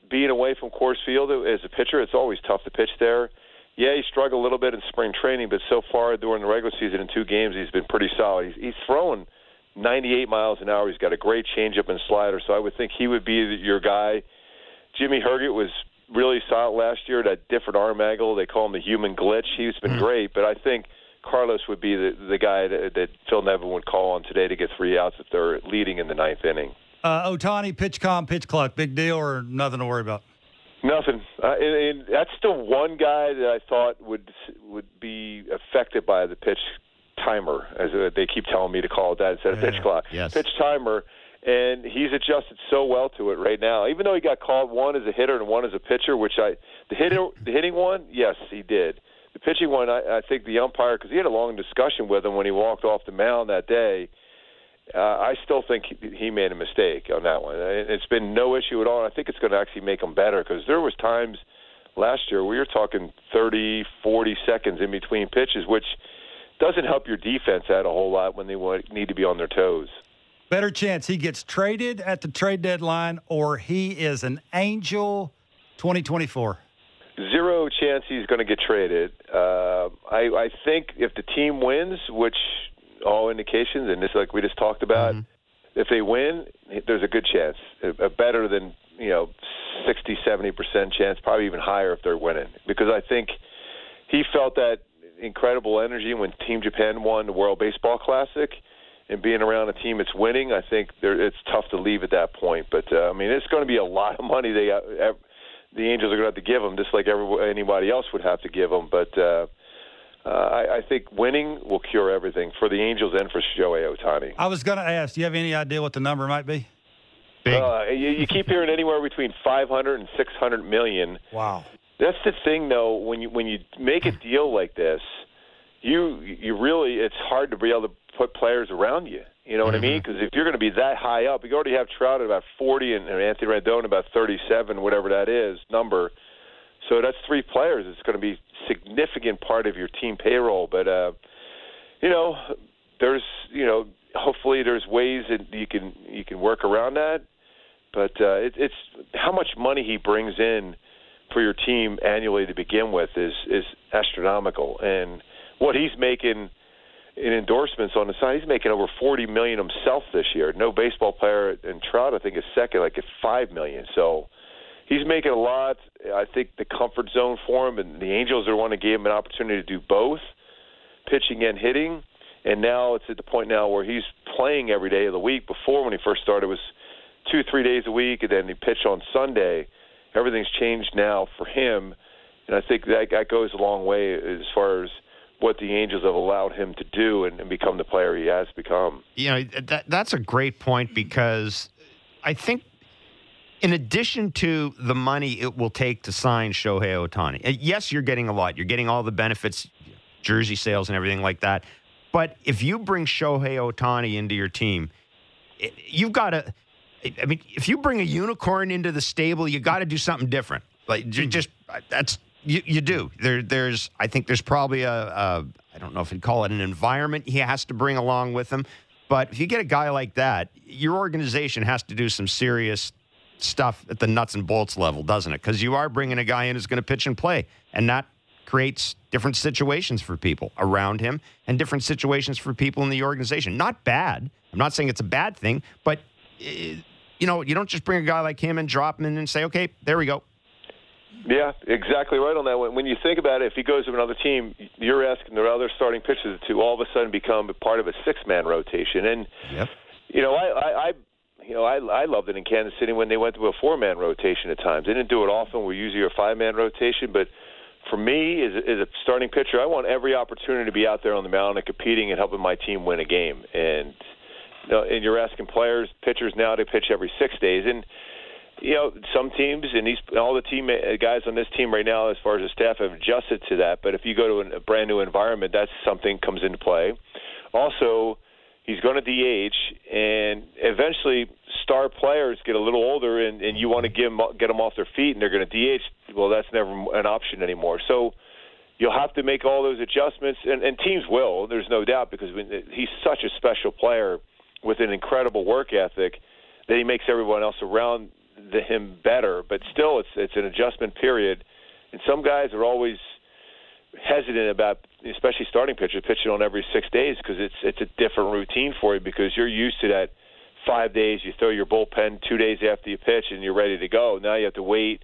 being away from Coors Field as a pitcher, it's always tough to pitch there. Yeah, he struggled a little bit in spring training, but so far during the regular season in two games, he's been pretty solid. He's, he's thrown 98 miles an hour. He's got a great changeup and slider, so I would think he would be your guy. Jimmy Herget was really solid last year. That different arm angle, they call him the human glitch. He's been mm-hmm. great, but I think Carlos would be the the guy that, that Phil Nevin would call on today to get three outs if they're leading in the ninth inning. Uh, Ohtani, PitchCom, pitch clock, big deal or nothing to worry about? Nothing. Uh, and, and that's the one guy that I thought would would be affected by the pitch timer, as uh, they keep telling me to call it that instead of pitch clock. Yes. Pitch timer, and he's adjusted so well to it right now. Even though he got called one as a hitter and one as a pitcher, which I the hitter the hitting one, yes, he did. The pitching one, I, I think the umpire because he had a long discussion with him when he walked off the mound that day. Uh, I still think he, he made a mistake on that one. It's been no issue at all. And I think it's going to actually make him better because there was times last year we were talking 30, 40 seconds in between pitches, which doesn't help your defense out a whole lot when they want, need to be on their toes. Better chance he gets traded at the trade deadline or he is an angel 2024? Zero chance he's going to get traded. Uh, I, I think if the team wins, which all indications, and this like we just talked about, mm-hmm. if they win, there's a good chance, a better than you know, 60, 70 percent chance, probably even higher if they're winning, because I think he felt that incredible energy when Team Japan won the World Baseball Classic. And being around a team that's winning, I think it's tough to leave at that point. But uh, I mean, it's going to be a lot of money they uh, the Angels are going to have to give them, just like every, anybody else would have to give them. But uh, uh, I, I think winning will cure everything for the Angels and for Shohei Ohtani. I was going to ask, do you have any idea what the number might be? Big. Uh, you, you keep hearing anywhere between 500 and 600 million. Wow. That's the thing, though. When you when you make a deal like this, you you really it's hard to be able to put players around you. You know what mm-hmm. I mean? Because if you're going to be that high up, you already have Trout at about 40 and, and Anthony Rendon about 37, whatever that is number. So that's three players. It's going to be significant part of your team payroll. But uh, you know, there's you know, hopefully there's ways that you can you can work around that. But uh, it, it's how much money he brings in for your team annually to begin with is is astronomical, and what he's making in endorsements on the side, he's making over forty million himself this year. No baseball player in Trout, I think, is second, like at five million. So he's making a lot. I think the comfort zone for him, and the Angels are want to give him an opportunity to do both, pitching and hitting. And now it's at the point now where he's playing every day of the week. Before, when he first started, it was two, three days a week, and then he pitched on Sunday everything's changed now for him, and I think that that goes a long way as far as what the Angels have allowed him to do and, and become the player he has become. You know, that, that's a great point because I think in addition to the money it will take to sign Shohei Ohtani, yes, you're getting a lot. You're getting all the benefits, jersey sales, and everything like that. But if you bring Shohei Ohtani into your team, you've got to. I mean, if you bring a unicorn into the stable, you got to do something different. Like mm-hmm. just that's you, you do. There, there's I think there's probably a, a I don't know if you'd call it an environment he has to bring along with him. But if you get a guy like that, your organization has to do some serious stuff at the nuts and bolts level, doesn't it? Because you are bringing a guy in who's going to pitch and play, and that creates different situations for people around him and different situations for people in the organization. Not bad. I'm not saying it's a bad thing, but eh, you know, you don't just bring a guy like him and drop him in and say, okay, there we go. Yeah, exactly right on that. When when you think about it, if he goes to another team, you're asking the other starting pitchers to all of a sudden become part of a six-man rotation. And yep. you know, I, I, I you know, I, I loved it in Kansas City when they went to a four-man rotation at times. They didn't do it often. We're usually a five-man rotation, but for me, as, as a starting pitcher, I want every opportunity to be out there on the mound and competing and helping my team win a game. And you know, and you're asking players, pitchers now to pitch every six days, and you know some teams and these all the team uh, guys on this team right now, as far as the staff, have adjusted to that. But if you go to a brand new environment, that's something comes into play. Also, he's going to DH, and eventually star players get a little older, and, and you want to get them, get them off their feet, and they're going to DH. Well, that's never an option anymore. So you'll have to make all those adjustments, and, and teams will. There's no doubt because he's such a special player with an incredible work ethic that he makes everyone else around the, him better. But still, it's it's an adjustment period, and some guys are always hesitant about, especially starting pitchers, pitching on every six days because it's it's a different routine for you because you're used to that five days. You throw your bullpen two days after you pitch, and you're ready to go. Now you have to wait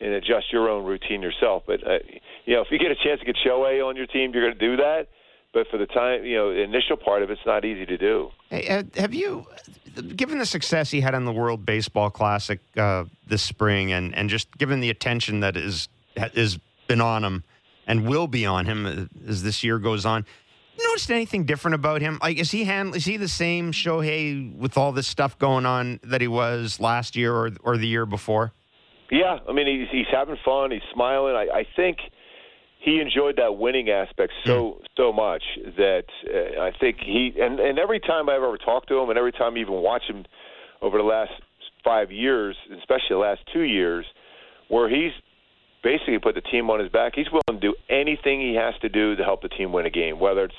and adjust your own routine yourself. But uh, you know, if you get a chance to get Shohei on your team, you're going to do that. But for the time, you know, the initial part of it's not easy to do. Hey, uh, have you, given the success he had in the World Baseball Classic uh, this spring, and, and just given the attention that is has been on him and will be on him as this year goes on, noticed anything different about him? Like, is he hand, is he the same Shohei with all this stuff going on that he was last year or or the year before? Yeah, I mean he's he's having fun. He's smiling. I, I think he enjoyed that winning aspect so so much that uh, I think he and and every time I've ever talked to him, and every time I even watch him over the last five years, especially the last two years, where he's basically put the team on his back. He's willing to do anything he has to do to help the team win a game, whether it's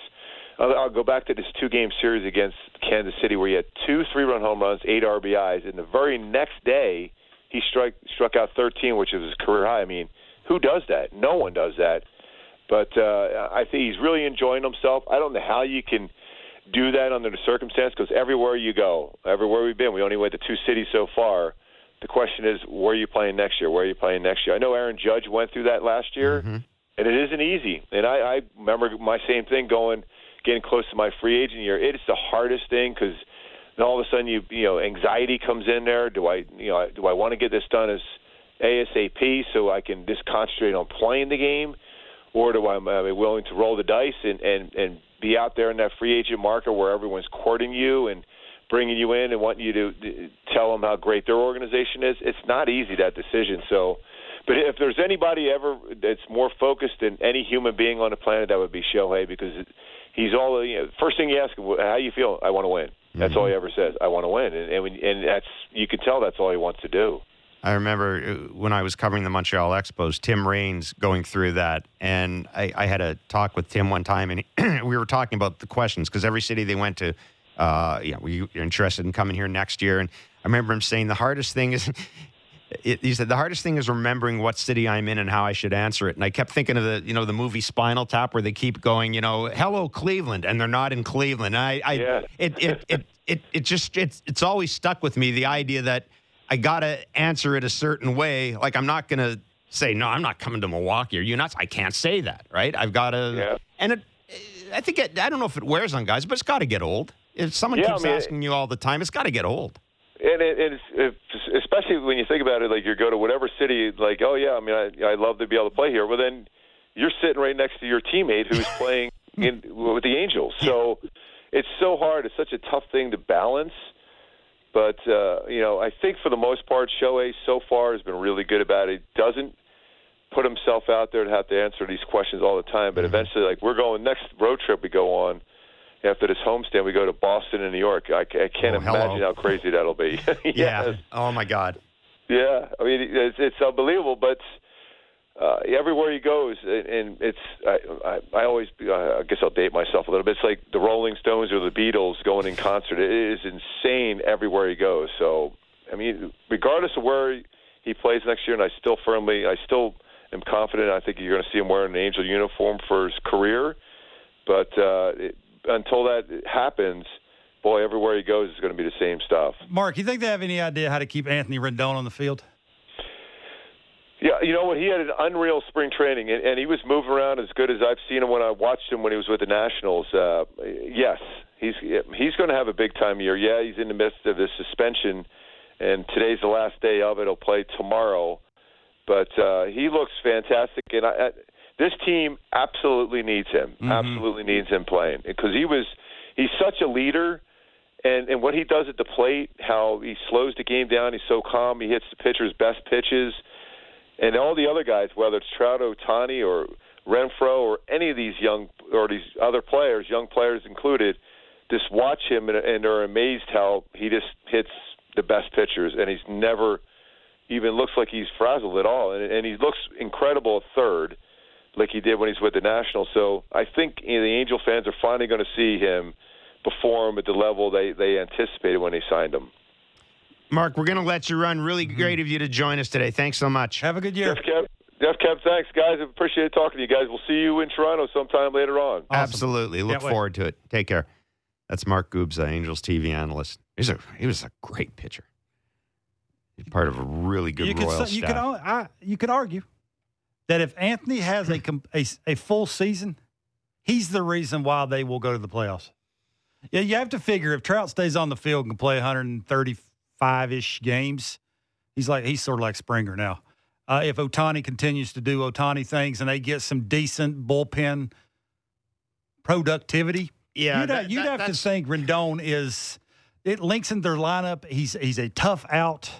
I'll go back to this two-game series against Kansas City where he had two three-run home runs, eight RBIs, and the very next day he struck struck out 13, which is his career high. I mean, who does that? No one does that. But uh, I think he's really enjoying himself. I don't know how you can do that under the circumstance because everywhere you go, everywhere we've been, we only went to two cities so far. The question is, where are you playing next year? Where are you playing next year? I know Aaron Judge went through that last year, mm-hmm. and it isn't easy. And I, I remember my same thing going, getting close to my free agent year. It is the hardest thing because then all of a sudden you you know anxiety comes in there. Do I you know do I want to get this done as ASAP so I can just concentrate on playing the game, or do I am I willing to roll the dice and and and be out there in that free agent market where everyone's courting you and bringing you in and wanting you to tell them how great their organization is? It's not easy that decision. So. But if there's anybody ever that's more focused than any human being on the planet, that would be Shohei because he's all. You know, first thing you ask him, how you feel? I want to win. That's mm-hmm. all he ever says. I want to win, and and, when, and that's you can tell that's all he wants to do. I remember uh, when I was covering the Montreal Expos, Tim Raines going through that, and I, I had a talk with Tim one time, and he, we were talking about the questions because every city they went to, uh, yeah, we are interested in coming here next year, and I remember him saying the hardest thing is it, he said the hardest thing is remembering what city I'm in and how I should answer it. And I kept thinking of the you know the movie Spinal Tap where they keep going you know hello Cleveland and they're not in Cleveland. And I, I yeah. it, it, it it it just it's it's always stuck with me the idea that I gotta answer it a certain way. Like I'm not gonna say no, I'm not coming to Milwaukee. Are you nuts? I can't say that, right? I've got to. Yeah. And it, I think it, I don't know if it wears on guys, but it's got to get old. If someone yeah, keeps I mean, asking you all the time, it's got to get old. And it, it's, it's especially when you think about it, like you go to whatever city, like oh yeah, I mean I I love to be able to play here. Well then you're sitting right next to your teammate who's playing in with the Angels. So it's so hard. It's such a tough thing to balance. But uh, you know, I think for the most part, Shohei so far has been really good about it. Doesn't put himself out there to have to answer these questions all the time. But Mm-hmm. eventually, like we're going next road trip we go on after this homestand, we go to Boston and New York. I, I can't Oh, hello. imagine how crazy that'll be. yes. Yeah. Oh my God. Yeah, I mean it's, it's unbelievable, but uh, everywhere he goes, and, and it's I, I, I always uh, I guess I'll date myself a little bit. It's like the Rolling Stones or the Beatles going in concert. It is insane everywhere he goes. So I mean, regardless of where he plays next year, and I still firmly, I still am confident. I think you're going to see him wearing an Angel uniform for his career. But uh, it, until that happens, boy, everywhere he goes is going to be the same stuff. Mark, you think they have any idea how to keep Anthony Rendon on the field? Yeah, you know what? He had an unreal spring training, and, and he was moving around as good as I've seen him when I watched him when he was with the Nationals. Uh, yes, he's he's going to have a big time year. Yeah, he's in the midst of this suspension, and today's the last day of it. He'll play tomorrow, but uh, he looks fantastic, and I, I, this team absolutely needs him. Absolutely needs him playing because he was he's such a leader. And and what he does at the plate, how he slows the game down, he's so calm. He hits the pitcher's best pitches and all the other guys, whether it's Trout, Ohtani, or Renfroe, or any of these young or these other players, young players included, just watch him and, and are amazed how he just hits the best pitchers, and he's never even looks like he's frazzled at all, and, and he looks incredible at third, like he did when he's with the Nationals. So I think you know, the Angel fans are finally going to see him perform at the level they they anticipated when they signed him. Mark, we're going to let you run. Really great of you to join us today. Thanks so much. Have a good year. Jeff Kev, Jeff Kev, thanks guys. I appreciate talking to you guys. We'll see you in Toronto sometime later on. Awesome. Absolutely. Look Can't wait. forward to it. Take care. That's Mark Goobs, uh, Angels TV analyst. He's a, he was a great pitcher. He's part of a really good you could royal say- you staff. could I, you could argue that if Anthony has a, com- a s- a full season, he's the reason why they will go to the playoffs. Yeah, you have to figure if Trout stays on the field and can play 135 ish games, he's like he's sort of like Springer now. Uh, if Ohtani continues to do Ohtani things and they get some decent bullpen productivity, Yeah, you'd, that- have, you'd that- have to think Rendon is. It links in their lineup. He's he's a tough out.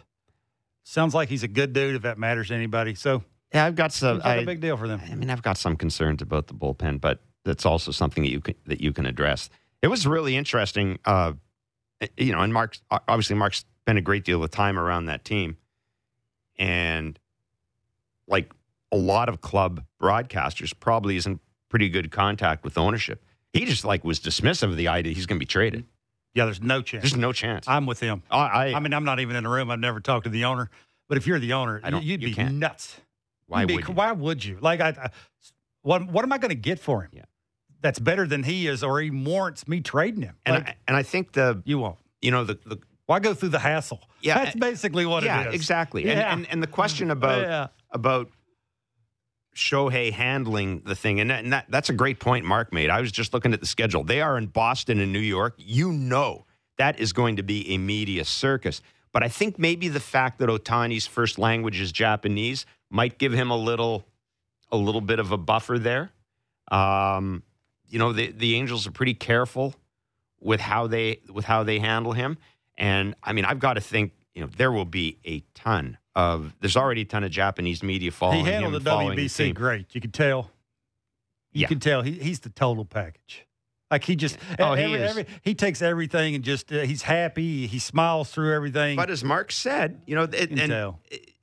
Sounds like he's a good dude if that matters to anybody. So Yeah, I've got some. I, a big deal for them. I mean, I've got some concerns about the bullpen, but that's also something that you can that you can address. It was really interesting, uh, you know. And Mark's obviously Mark's spent a great deal of time around that team, and like a lot of club broadcasters, probably is in pretty good contact with ownership. He just like was dismissive of the idea he's going to be traded. Yeah, there's no chance. There's no chance. I'm with him. I, I, I mean, I'm not even in the room. I've never talked to the owner. But if you're the owner, I don't- you'd you be can't. nuts. why be- would you? Why would you? Like, I, I what what am I going to get for him? Yeah. That's better than he is, or he warrants me trading him. And Like, I, and I think the you won't. you know the, the Why go through the hassle? Yeah, that's basically what yeah it is. exactly. Yeah. And, and and the question about Yeah. about Shohei handling the thing, and, that, and that, that's a great point Mark made. I was just looking at the schedule. They are in Boston and New York. You know that is going to be a media circus. But I think maybe the fact that Ohtani's first language is Japanese might give him a little a little bit of a buffer there. Um, you know, the the Angels are pretty careful with how they with how they handle him. And I mean, I've got to think, you know, there will be a ton of there's already a ton of Japanese media following he handled him, the WBC great. You could tell. You Yeah. can tell he, he's the total package. Like he just, Oh, he is. every- he takes everything and just uh, he's happy. He smiles through everything. But as Mark said, you know, it, You and it-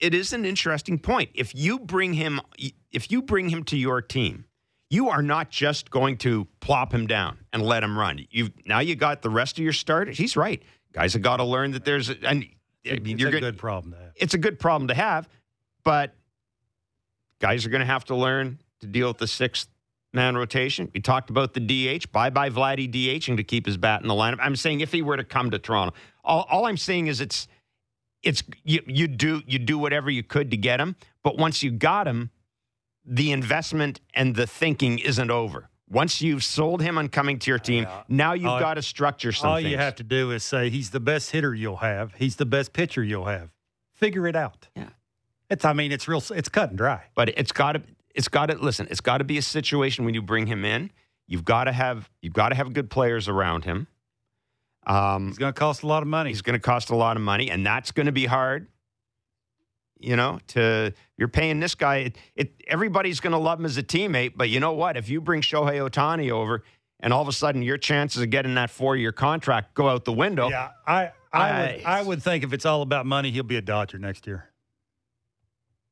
it is an interesting point. If you bring him, if you bring him to your team, you are not just going to plop him down and let him run. You now you got the rest of your starters. He's right. Guys have got to learn that there's, a, and I mean, it's you're a good. good problem to have. It's a good problem to have, but guys are going to have to learn to deal with the sixth man rotation. We talked about the DH. Bye bye Vladdy DHing to keep his bat in the lineup. I'm saying if he were to come to Toronto, all, all I'm saying is it's it's you, you do you do whatever you could to get him, but once you got him, the investment and the thinking isn't over. Once you've sold him on coming to your team, Yeah. now you've All- got to structure something. All things. you have to do is say he's the best hitter you'll have. He's the best pitcher you'll have. Figure it out. Yeah. It's. I mean, it's real. It's cut and dry. but it's got to it's got to listen it's got to be a situation when you bring him in you've got to have you've got to have good players around him um, It's going to cost a lot of money. he's going to cost a lot of money and that's going to be hard you know to you're paying this guy it, it everybody's going to love him as a teammate but you know what if you bring Shohei Ohtani over and all of a sudden your chances of getting that four year contract go out the window Yeah, I I would, I- I would think if it's all about money, he'll be a Dodger next year.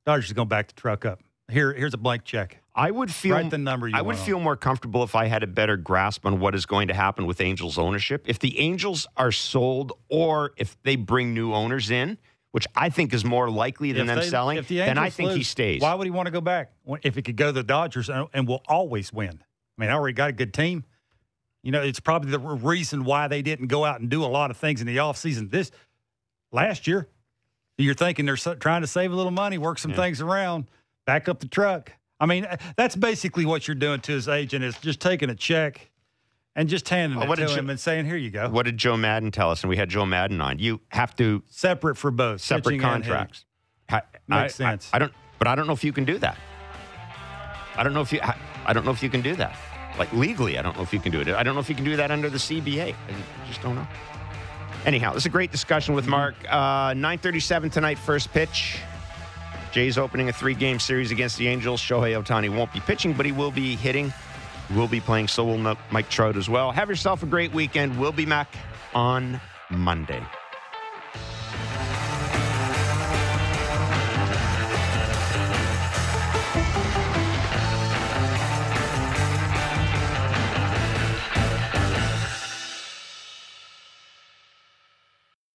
Dodgers going to back the truck up. Here, here's a blank check. I would feel Write the number you I would on feel more comfortable if I had a better grasp on what is going to happen with Angels ownership. If the Angels are sold or if they bring new owners in, which I think is more likely than If them they- selling, the then I think he stays. Why would he want to go back if he could go to the Dodgers and, and will always win? I mean, I already got a good team. You know, it's probably the reason why they didn't go out and do a lot of things in the offseason this last year. You're thinking they're trying to save a little money, work some Yeah. things around, back up the truck. I mean, uh, that's basically what you're doing to his agent is just taking a check and just handing it what to did him you- and saying, "Here you go." What did Joe Maddon tell us? And we had Joe Maddon on. You have to Separate for both. separate pitching and hitting. contracts. I, Makes I- I- sense. I, don't, but I don't know if you can do that. I don't know if you. I, I don't know if you can do that. Like legally, I don't know if you can do it. I don't know if you can do that under the CBA. I just don't know. Anyhow, this is a great discussion with Mark. Uh, 9:37 tonight, first pitch. Jays opening a three-game series against the Angels. Shohei Ohtani won't be pitching, but he will be hitting. Will be playing. So will Mike Trout as well. Have yourself a great weekend. We'll be back on Monday.